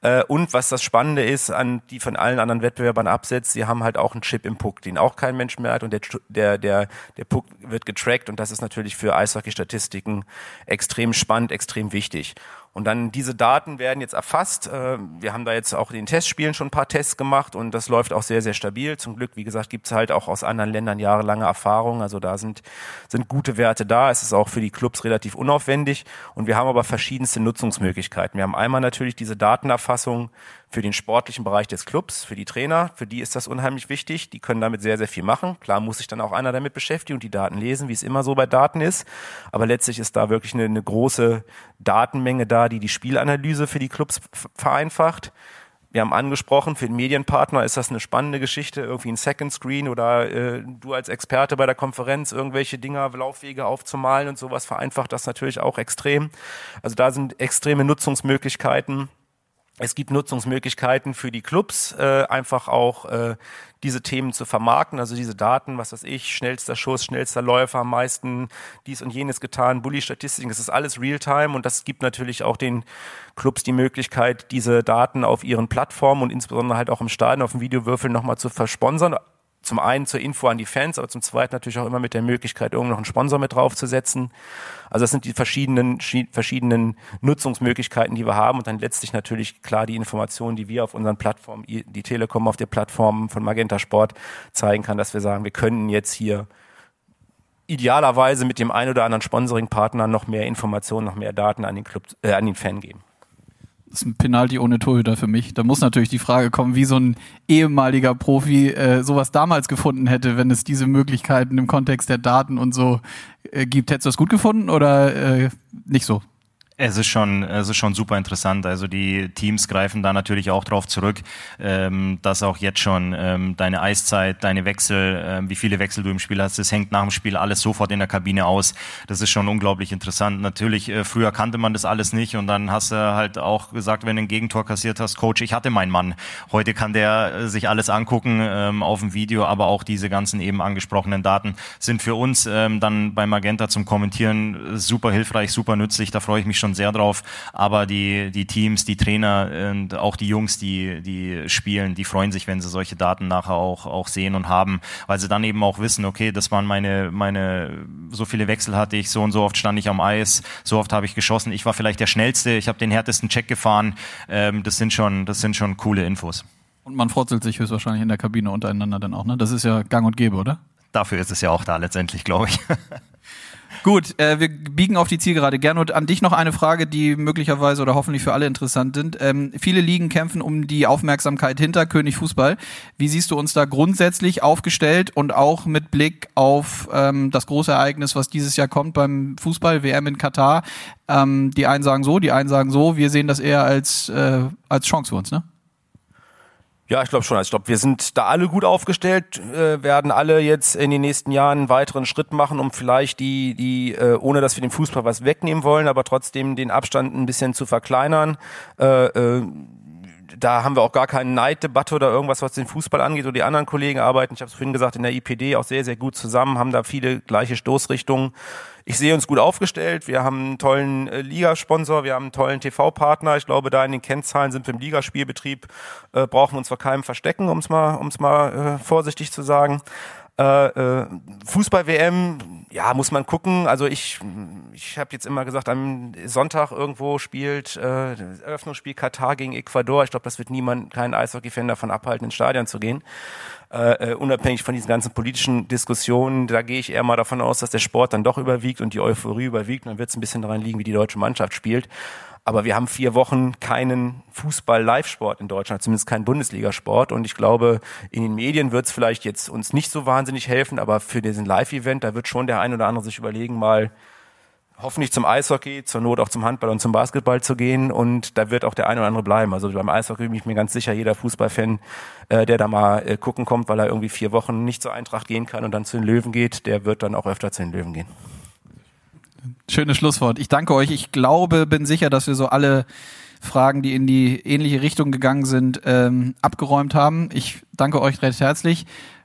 Äh, und was das Spannende ist, an die von allen anderen Wettbewerbern absetzt, sie haben halt auch einen Chip im Puck, den auch kein Mensch mehr hat und der, der, der, der Puck wird getrackt und das ist natürlich für Eishockey-Statistiken extrem spannend, extrem wichtig. Und dann diese Daten werden jetzt erfasst. Äh, wir haben da jetzt auch in den Testspielen schon ein paar Tests gemacht und das läuft auch sehr, sehr stabil. Zum Glück, wie gesagt, gibt es halt auch aus anderen Ländern jahrelange Erfahrung. Also da sind, sind gute Werte da. Es ist auch für die Clubs relativ unaufwendig und wir haben aber verschiedenste Nutzungsmöglichkeiten. Wir haben einmal natürlich diese Datenerfassung für den sportlichen Bereich des Clubs, für die Trainer, für die ist das unheimlich wichtig. Die können damit sehr, sehr viel machen. Klar muss sich dann auch einer damit beschäftigen und die Daten lesen, wie es immer so bei Daten ist. Aber letztlich ist da wirklich eine, eine große Datenmenge da, die die Spielanalyse für die Clubs vereinfacht. Wir haben angesprochen, für den Medienpartner ist das eine spannende Geschichte, irgendwie ein Second Screen oder äh, du als Experte bei der Konferenz irgendwelche Dinger, Laufwege aufzumalen und sowas vereinfacht das natürlich auch extrem. Also da sind extreme Nutzungsmöglichkeiten. Es gibt Nutzungsmöglichkeiten für die Clubs, äh, einfach auch äh, diese Themen zu vermarkten, also diese Daten, was weiß ich, schnellster Schuss, schnellster Läufer, am meisten dies und jenes getan, Bully-Statistiken, das ist alles Realtime und das gibt natürlich auch den Clubs die Möglichkeit, diese Daten auf ihren Plattformen und insbesondere halt auch im Stadion auf dem Videowürfel nochmal zu versponsern, zum einen zur Info an die Fans, aber zum zweiten natürlich auch immer mit der Möglichkeit, irgendwo noch einen Sponsor mit draufzusetzen. Also das sind die verschiedenen, verschiedenen Nutzungsmöglichkeiten, die wir haben und dann letztlich natürlich klar die Informationen, die wir auf unseren Plattformen, die Telekom auf der Plattform von Magenta Sport zeigen kann, dass wir sagen, wir können jetzt hier idealerweise mit dem einen oder anderen Sponsoring-Partner noch mehr Informationen, noch mehr Daten an den Club, äh, an den Fan geben. Das ist ein Penalty ohne Torhüter für mich. Da muss natürlich die Frage kommen, wie so ein ehemaliger Profi äh, sowas damals gefunden hätte, wenn es diese Möglichkeiten im Kontext der Daten und so äh, gibt. Hättest du das gut gefunden oder äh, nicht so? Es ist schon, es ist schon super interessant. Also die Teams greifen da natürlich auch drauf zurück, ähm, dass auch jetzt schon ähm, deine Eiszeit, deine Wechsel, äh, wie viele Wechsel du im Spiel hast, das hängt nach dem Spiel alles sofort in der Kabine aus. Das ist schon unglaublich interessant. Natürlich, äh, früher kannte man das alles nicht und dann hast du halt auch gesagt, wenn du ein Gegentor kassiert hast, Coach, ich hatte meinen Mann. Heute kann der äh, sich alles angucken ähm, auf dem Video, aber auch diese ganzen eben angesprochenen Daten sind für uns ähm, dann bei Magenta zum Kommentieren super hilfreich, super nützlich. Da freue ich mich schon schon sehr drauf. Aber die, die Teams, die Trainer und auch die Jungs, die, die spielen, die freuen sich, wenn sie solche Daten nachher auch, auch sehen und haben, weil sie dann eben auch wissen, okay, das waren meine, meine, so viele Wechsel hatte ich, so und so oft stand ich am Eis, so oft habe ich geschossen. Ich war vielleicht der Schnellste, ich habe den härtesten Check gefahren. Ähm, das sind schon, das sind schon coole Infos. Und man frotzelt sich höchstwahrscheinlich in der Kabine untereinander dann auch, ne? Das ist ja gang und gäbe, oder? Dafür ist es ja auch da letztendlich, glaube ich. *laughs* Gut, äh, wir biegen auf die Zielgerade. Gernot, an dich noch eine Frage, die möglicherweise oder hoffentlich für alle interessant sind. Ähm, viele Ligen kämpfen um die Aufmerksamkeit hinter König Fußball. Wie siehst du uns da grundsätzlich aufgestellt und auch mit Blick auf ähm, das große Ereignis, was dieses Jahr kommt beim Fußball, WM in Katar? Ähm, die einen sagen so, die einen sagen so. Wir sehen das eher als, äh, als Chance für uns, ne? Ja, ich glaube schon. Also ich glaube, wir sind da alle gut aufgestellt, äh, werden alle jetzt in den nächsten Jahren einen weiteren Schritt machen, um vielleicht die, die, äh, ohne dass wir dem Fußball was wegnehmen wollen, aber trotzdem den Abstand ein bisschen zu verkleinern. Äh, äh, da haben wir auch gar keine Neiddebatte oder irgendwas, was den Fußball angeht oder die anderen Kollegen arbeiten. Ich habe es vorhin gesagt, in der IPD auch sehr, sehr gut zusammen, haben da viele gleiche Stoßrichtungen. Ich sehe uns gut aufgestellt. Wir haben einen tollen äh, Ligasponsor, wir haben einen tollen TV-Partner. Ich glaube, da in den Kennzahlen sind wir im Ligaspielbetrieb, äh, brauchen wir uns vor keinem verstecken, um es mal, um's mal äh, vorsichtig zu sagen. Äh, äh, Fußball-WM, ja, muss man gucken. Also ich, ich habe jetzt immer gesagt, am Sonntag irgendwo spielt äh, Eröffnungsspiel Katar gegen Ecuador. Ich glaube, das wird niemand, kein Eishockey-Fan davon abhalten, ins Stadion zu gehen. Äh, äh, unabhängig von diesen ganzen politischen Diskussionen, da gehe ich eher mal davon aus, dass der Sport dann doch überwiegt und die Euphorie überwiegt. Und dann wird es ein bisschen daran liegen, wie die deutsche Mannschaft spielt. Aber wir haben vier Wochen keinen Fußball-Live-Sport in Deutschland, zumindest keinen Bundesligasport. Und ich glaube, in den Medien wird es vielleicht jetzt uns nicht so wahnsinnig helfen, aber für diesen Live-Event, da wird schon der ein oder andere sich überlegen, mal hoffentlich zum Eishockey, zur Not auch zum Handball und zum Basketball zu gehen. Und da wird auch der eine oder andere bleiben. Also beim Eishockey bin ich mir ganz sicher, jeder Fußballfan, äh, der da mal äh, gucken kommt, weil er irgendwie vier Wochen nicht zur Eintracht gehen kann und dann zu den Löwen geht, der wird dann auch öfter zu den Löwen gehen. Schönes Schlusswort. Ich danke euch. Ich glaube, bin sicher, dass wir so alle Fragen, die in die ähnliche Richtung gegangen sind, ähm, abgeräumt haben. Ich danke euch recht herzlich.